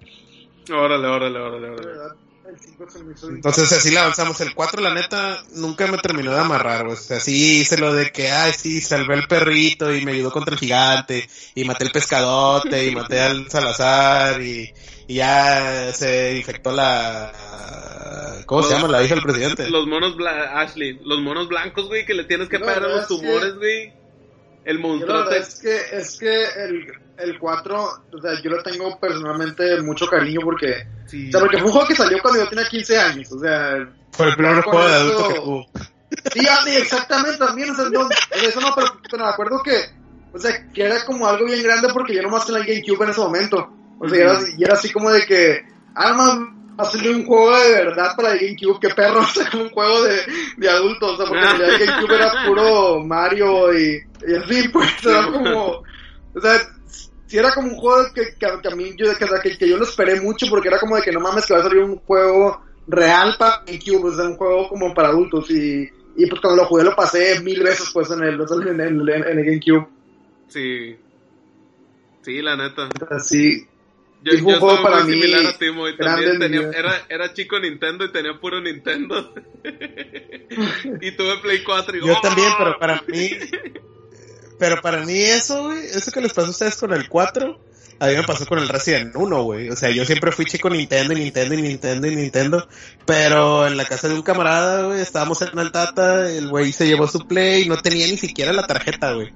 Órale, órale, órale, órale. El 5 se me hizo bien. Entonces así la avanzamos. El 4, la neta, nunca me terminó de amarrar, güey. O sea, sí hice lo de que, ay, sí, salvé al perrito y me ayudó contra el gigante. Y maté el pescadote y maté al Salazar y, y ya se infectó la... ¿Cómo se llama? La hija del presidente. Los monos bla Ashley, los monos blancos, güey, que le tienes que La pegar a los es que- tumores, güey. El monstruo es que, es que el, el 4, o sea, yo lo tengo personalmente mucho cariño porque, Sí. o sea, porque fue un juego que salió cuando yo tenía 15 años, o sea, Fue el primer juego de adulto que tuvo. Sí, a mí, exactamente, también, o sea, no, eso no, pero, pero me acuerdo que, o sea, que era como algo bien grande porque yo nomás tenía el GameCube en ese momento. O sea, y era, y era así como de que, ah, a salir un juego de verdad para GameCube, qué perro, o sea, como un juego de, de adultos, o sea, porque en realidad el GameCube era puro Mario y, y así, pues, era como, o sea, si era como un juego que, que, que a mí, yo, que, que, que yo lo esperé mucho porque era como de que no mames que va a salir un juego real para GameCube, o sea, un juego como para adultos y, y pues cuando lo jugué lo pasé mil veces pues en el, en el, en el GameCube. Sí. Sí, la neta. Así, Yo, fue un yo juego para mí similar a y también tenía, vida. era, era chico Nintendo y tenía puro Nintendo. y tuve Play 4 y Yo ¡oh! también, pero para mí... Pero para mí eso, güey, eso que les pasó a ustedes con el 4, a mí me pasó con el Resident 1, güey. O sea, yo siempre fui chico Nintendo y Nintendo y Nintendo y Nintendo. Pero en la casa de un camarada, güey, estábamos en Altata, el güey se llevó su Play, no tenía ni siquiera la tarjeta, güey.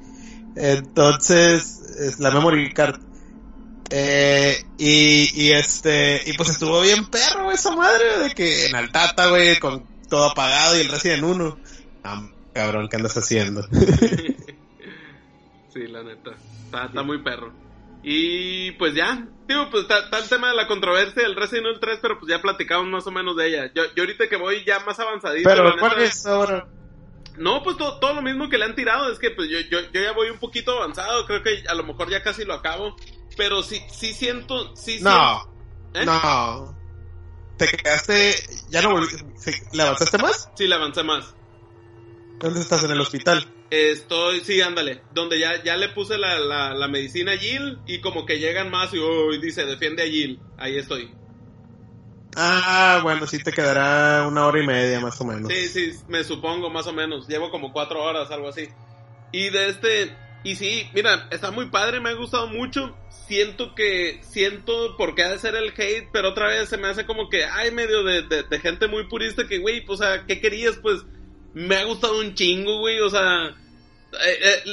Entonces, es la memory card. Eh, y, y este, y pues estuvo bien perro esa madre de que en Altata, güey, con todo apagado y el Resident 1. Ah, cabrón, ¿qué andas haciendo? sí, la neta. Está, está muy perro. Y pues ya, digo, pues está, el tema de la controversia del Resident Evil 3, pero pues ya platicamos más o menos de ella. Yo, yo ahorita que voy ya más avanzadito. Pero, ¿cuál es ahora? No, pues todo, todo, lo mismo que le han tirado, es que pues yo, yo, yo ya voy un poquito avanzado, creo que a lo mejor ya casi lo acabo, pero sí, sí siento, sí No, ¿Eh? no. ¿Te quedaste, ya no volviste, le avanzaste más? Sí, le avancé más. ¿Dónde estás? ¿En el hospital? Estoy, sí, ándale, donde ya, ya le puse la, la, la medicina a Jill y como que llegan más y oh, dice, defiende a Jill, ahí estoy. Ah, bueno, sí te quedará una hora y media más o menos. Sí, sí, me supongo más o menos. Llevo como cuatro horas, algo así. Y de este, y sí, mira, está muy padre, me ha gustado mucho. Siento que, siento por qué ha de ser el hate, pero otra vez se me hace como que hay medio de, de, gente muy purista que, güey, pues, o sea, ¿qué querías? Pues, me ha gustado un chingo, güey, o sea, eh,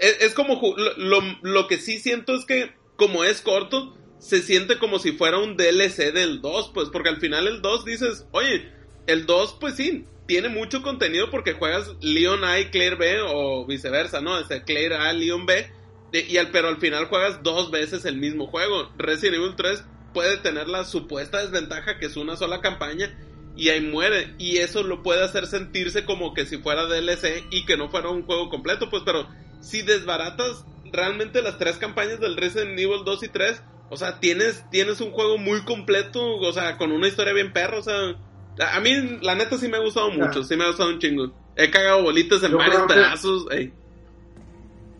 eh, es, como, lo, lo que sí siento es que, como es corto, se siente como si fuera un DLC del 2, pues, porque al final el 2 dices, oye, el 2, pues sí, tiene mucho contenido porque juegas Leon A y Claire B o viceversa, ¿no? Claire A, Leon B, y al, pero al final juegas dos veces el mismo juego. Resident Evil 3 puede tener la supuesta desventaja que es una sola campaña y ahí muere. Y eso lo puede hacer sentirse como que si fuera DLC y que no fuera un juego completo, pues, pero si desbaratas realmente las tres campañas del Resident Evil 2 y 3, o sea, tienes, tienes un juego muy completo, o sea, con una historia bien perro, o sea, a mí la neta sí me ha gustado mucho, sí me ha gustado un chingo. He cagado bolitas en varios pedazos.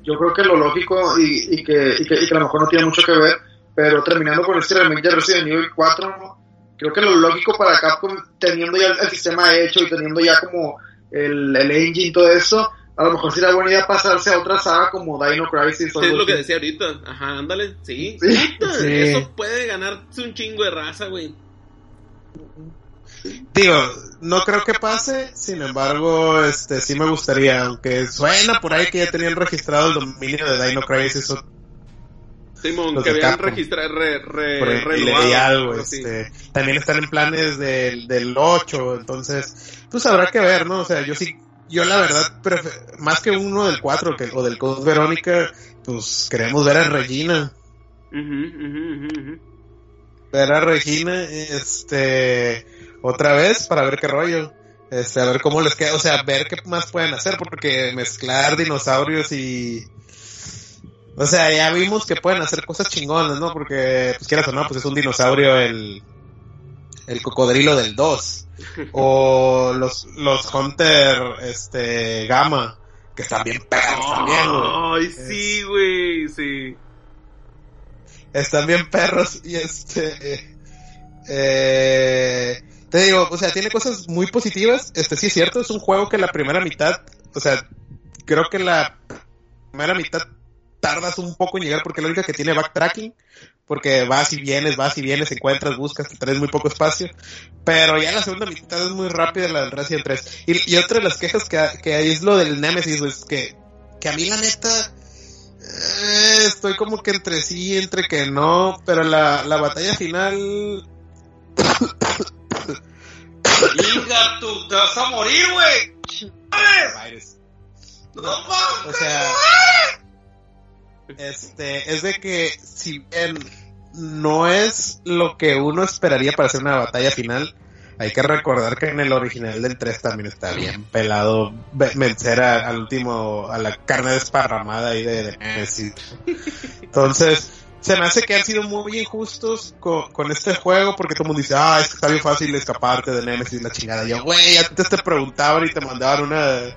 Yo creo que lo lógico y, y, que, y, que, y, que, a lo mejor no tiene mucho que ver, pero terminando con este remake de Resident Evil 4, creo que lo lógico para Capcom, teniendo ya el, sistema hecho y teniendo ya como el, el engine y todo eso, a lo mejor sería buena idea pasarse a otra saga como Dino Crisis. es lo que decía ahorita. Ajá, ándale. Sí, sí. Eso puede ganarse un chingo de raza, güey. Digo, no creo que pase, sin embargo, este sí me gustaría, aunque suena por ahí que ya tenían registrado el dominio de Dino Crisis. Simón, que habían registrado, re, re, algo, este, también están en planes del, del 8, entonces, pues habrá que ver, ¿no? O sea, yo sí yo la verdad, más que uno del 4 que, o del Code Verónica, pues queremos ver a Regina. ver a Regina, este, otra vez para ver qué rollo. Este, a ver cómo les queda, o sea, ver qué más pueden hacer, porque mezclar dinosaurios y... O sea, ya vimos que pueden hacer cosas chingonas, ¿no? Porque, pues quieras o no, pues es un dinosaurio el, el cocodrilo del 2 o los, los Hunter este Gamma que están bien perros también, Ay, sí, güey, sí. Están bien perros y este eh, te digo, o sea, tiene cosas muy positivas. Este sí es cierto, es un juego que la primera mitad, o sea, creo que la primera mitad tardas un poco en llegar porque la única que tiene backtracking, porque vas y vienes, vas y vienes, encuentras, buscas, te traes muy poco espacio, pero ya la segunda mitad es muy rápida la del Resident 3. Y, y otra de las quejas que, que, hay es lo del Nemesis, es que, que a mí la neta, eh, estoy como que entre sí, entre que no, pero la, la batalla final... Hija, tú te vas a morir, güey. No, o sea, este, es de que si bien no es lo que uno esperaría para hacer una batalla final, hay que recordar que en el original del 3 también está bien pelado vencer al último, a la carne desparramada ahí de, Nemesis. Entonces, se me hace que han sido muy injustos con, este juego porque todo el mundo dice, ah, es que está bien fácil escaparte de Nemesis, la chingada. yo, güey, antes te preguntaban y te mandaban una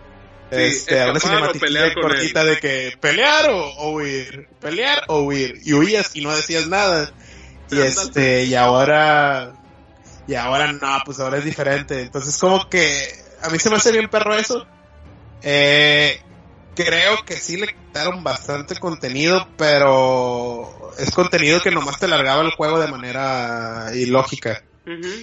este, una cinemática cortita de que pelear o, huir, pelear o huir, y huías y no decías nada. Y este, y ahora, y ahora no, pues ahora es diferente. Entonces como que a mí se me hace bien perro eso. Eh, creo que sí le quitaron bastante contenido, pero es contenido que nomás te largaba el juego de manera ilógica.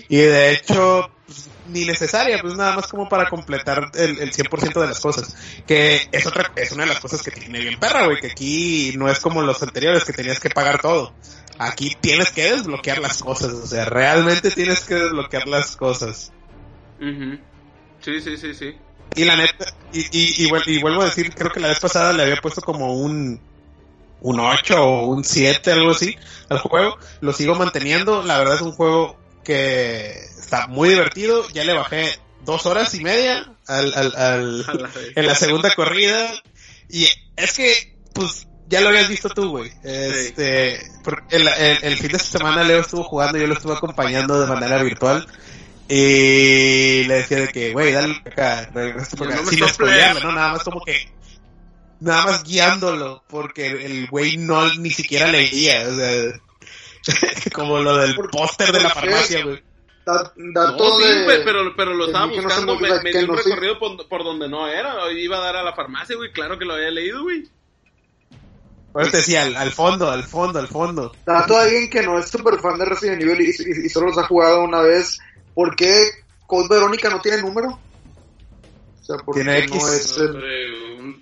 Y de hecho, pues, ni necesaria, pues nada más como para completar el, el 100% de las cosas. Que es otra, es una de las cosas que tiene bien perra, güey, que aquí no es como los anteriores que tenías que pagar todo. Aquí tienes que desbloquear las cosas, o sea, realmente tienes que desbloquear las cosas. Sí, sí, sí, sí. Y la neta, y, y, y vuelvo a decir, creo que la vez pasada le había puesto como un, un 8 o un 7, algo así, al juego. Lo sigo manteniendo, la verdad es un juego que está muy divertido, ya le bajé dos horas y media al, al, al- en la segunda corrida. Y es que, pues, ya lo habías visto tú, güey. Este, el, el, el fin de semana Leo estuvo jugando, yo lo estuve acompañando de manera virtual. Y le decía de que, güey, dale acá, regresa acá", sin ¿no? Nada más como que, nada más guiándolo, porque el güey no ni siquiera leía, o sea, como lo del póster de la farmacia, güey. Da- No, sí, de- pe- pero, pero lo estaba no buscando, me me, dio un no recorrido por, por donde no era, iba a dar a la farmacia, güey, claro que lo había leído, güey. Por eso te decía, al, al fondo, al fondo, al fondo. Dato de alguien que no es súper fan de Resident Evil y, y- y solo los ha jugado una vez. ¿Por qué Code Verónica no tiene número? Sea, ¿por Tiene qué no X. es el,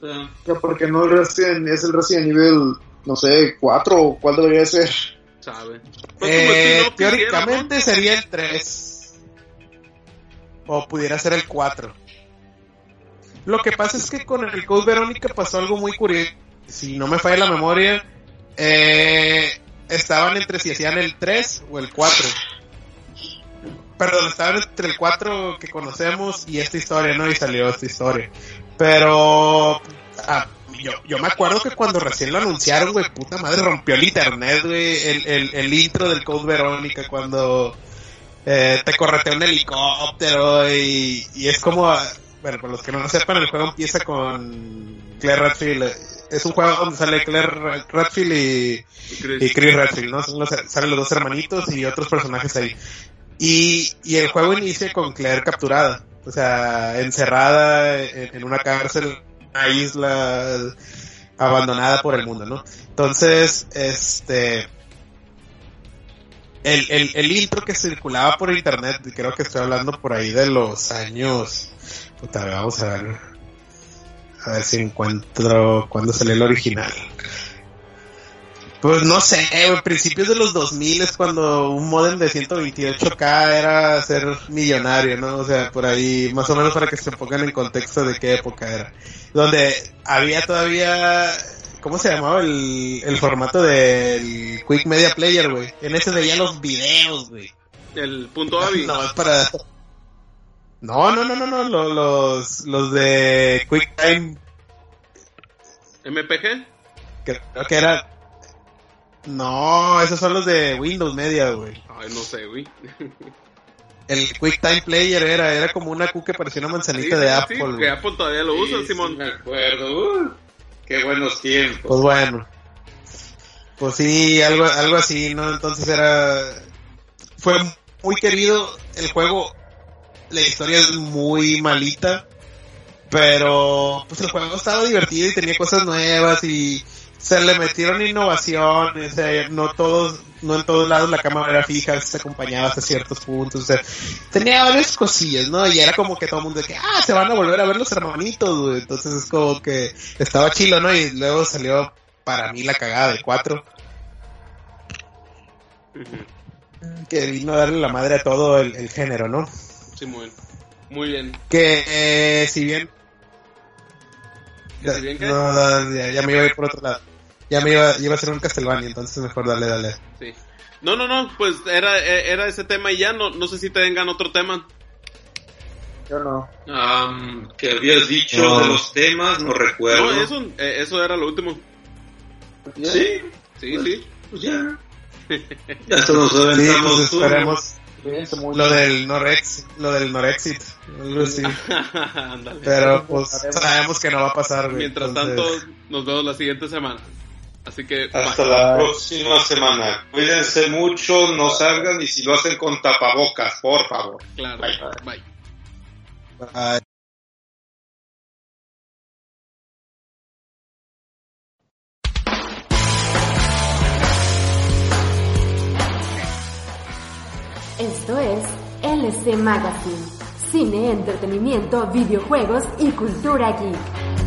o sea, ¿por qué no Resident, es el Resident Evil, no sé, 4 o cuál debería ser? ¿Sabe? Pues Eh, spin-off quisiera, teóricamente sería el 3. O pudiera ser el 4. Lo que pasa es que con el Code Verónica pasó algo muy curioso. Si no me falla la memoria, eh, estaban entre si hacían el 3 o el 4. Perdón, estaban entre el 4 que conocemos y esta historia, ¿no? Y salió esta historia. Pero ah, yo, yo me acuerdo que cuando recién lo anunciaron, güey, puta madre, rompió el internet, güey, el, el, el intro del Code Verónica cuando eh, te corretea un helicóptero y, y es como, bueno, para los que no lo sepan, el juego empieza con Claire Redfield. Es un juego donde sale Claire Redfield y, ¿no? Chris. y Redfield, ¿no? Salen los dos hermanitos y otros personajes ahí. Y, y el juego inicia con Claire capturada, o sea, encerrada en, una cárcel, una isla abandonada por el mundo, ¿no? Entonces, este, el, el, intro que circulaba por internet, creo que estoy hablando por ahí de los años, puta, vamos a ver, a ver si encuentro cuándo salió el original. Pues no sé, güey, principios de los 2000 es cuando un modem de 128K era ser millonario, ¿no? O sea, por ahí, más o menos para que se pongan en contexto de qué época era. Donde había todavía, ¿cómo se llamaba el, el formato del Quick Media Player, güey? En ese veía los videos, güey. El punto AVI. No, es para... No, no, no, no, no, lo- los, los de QuickTime, MPG. creo que era... No, esos son los de Windows Media, güey. Ay, no sé, güey. El QuickTime Player era, era como una Q que parecía una manzanita Sí, de sí, Apple. sí, que Apple todavía lo usa, Sí, Simón. sí, me acuerdo. Uh, qué buenos tiempos. Pues bueno. Pues sí, algo, algo así, ¿no? Entonces era... Fue muy querido el juego. La historia es muy malita. Pero pues el juego estaba divertido y tenía cosas nuevas y se le metieron innovaciones, o sea, no todos, no en todos lados la cámara era fija, se acompañaba hasta ciertos puntos, o sea, tenía varias cosillas, ¿no? Y era como que todo el mundo de que, ah, se van a volver a ver los hermanitos, güey. Entonces es como que estaba chilo, ¿no? Y luego salió para mí la cagada 4, Ujú. que vino a darle la madre a todo el, el género, ¿no? Simón. Muy bien. Que eh, si bien... ¿Que si bien? No, ya, ya me iba a ir por otro lado. Ya me iba, iba a ser un Castlevania, entonces mejor dale, dale. Sí. No, no, no, pues era, eh, era ese tema y ya, no, no sé si te vengan otro tema. Yo no. Am, que habías dicho No. de los temas, no recuerdo. No, eso, eh, eso era lo último. Sí, Sí, sí. pues ya. Ya se nos Sí, pues esperemos lo del Norex, lo del Norexit, algo así. Pero pues sabemos que no va a pasar. Mientras entonces- tanto, nos vemos la siguiente semana. Así que, Hasta bye. la próxima semana. Cuídense mucho, no salgan y si lo hacen con tapabocas, por favor. claro. Bye. Bye. Bye. Esto es LC Magazine. Cine, entretenimiento, videojuegos y cultura geek.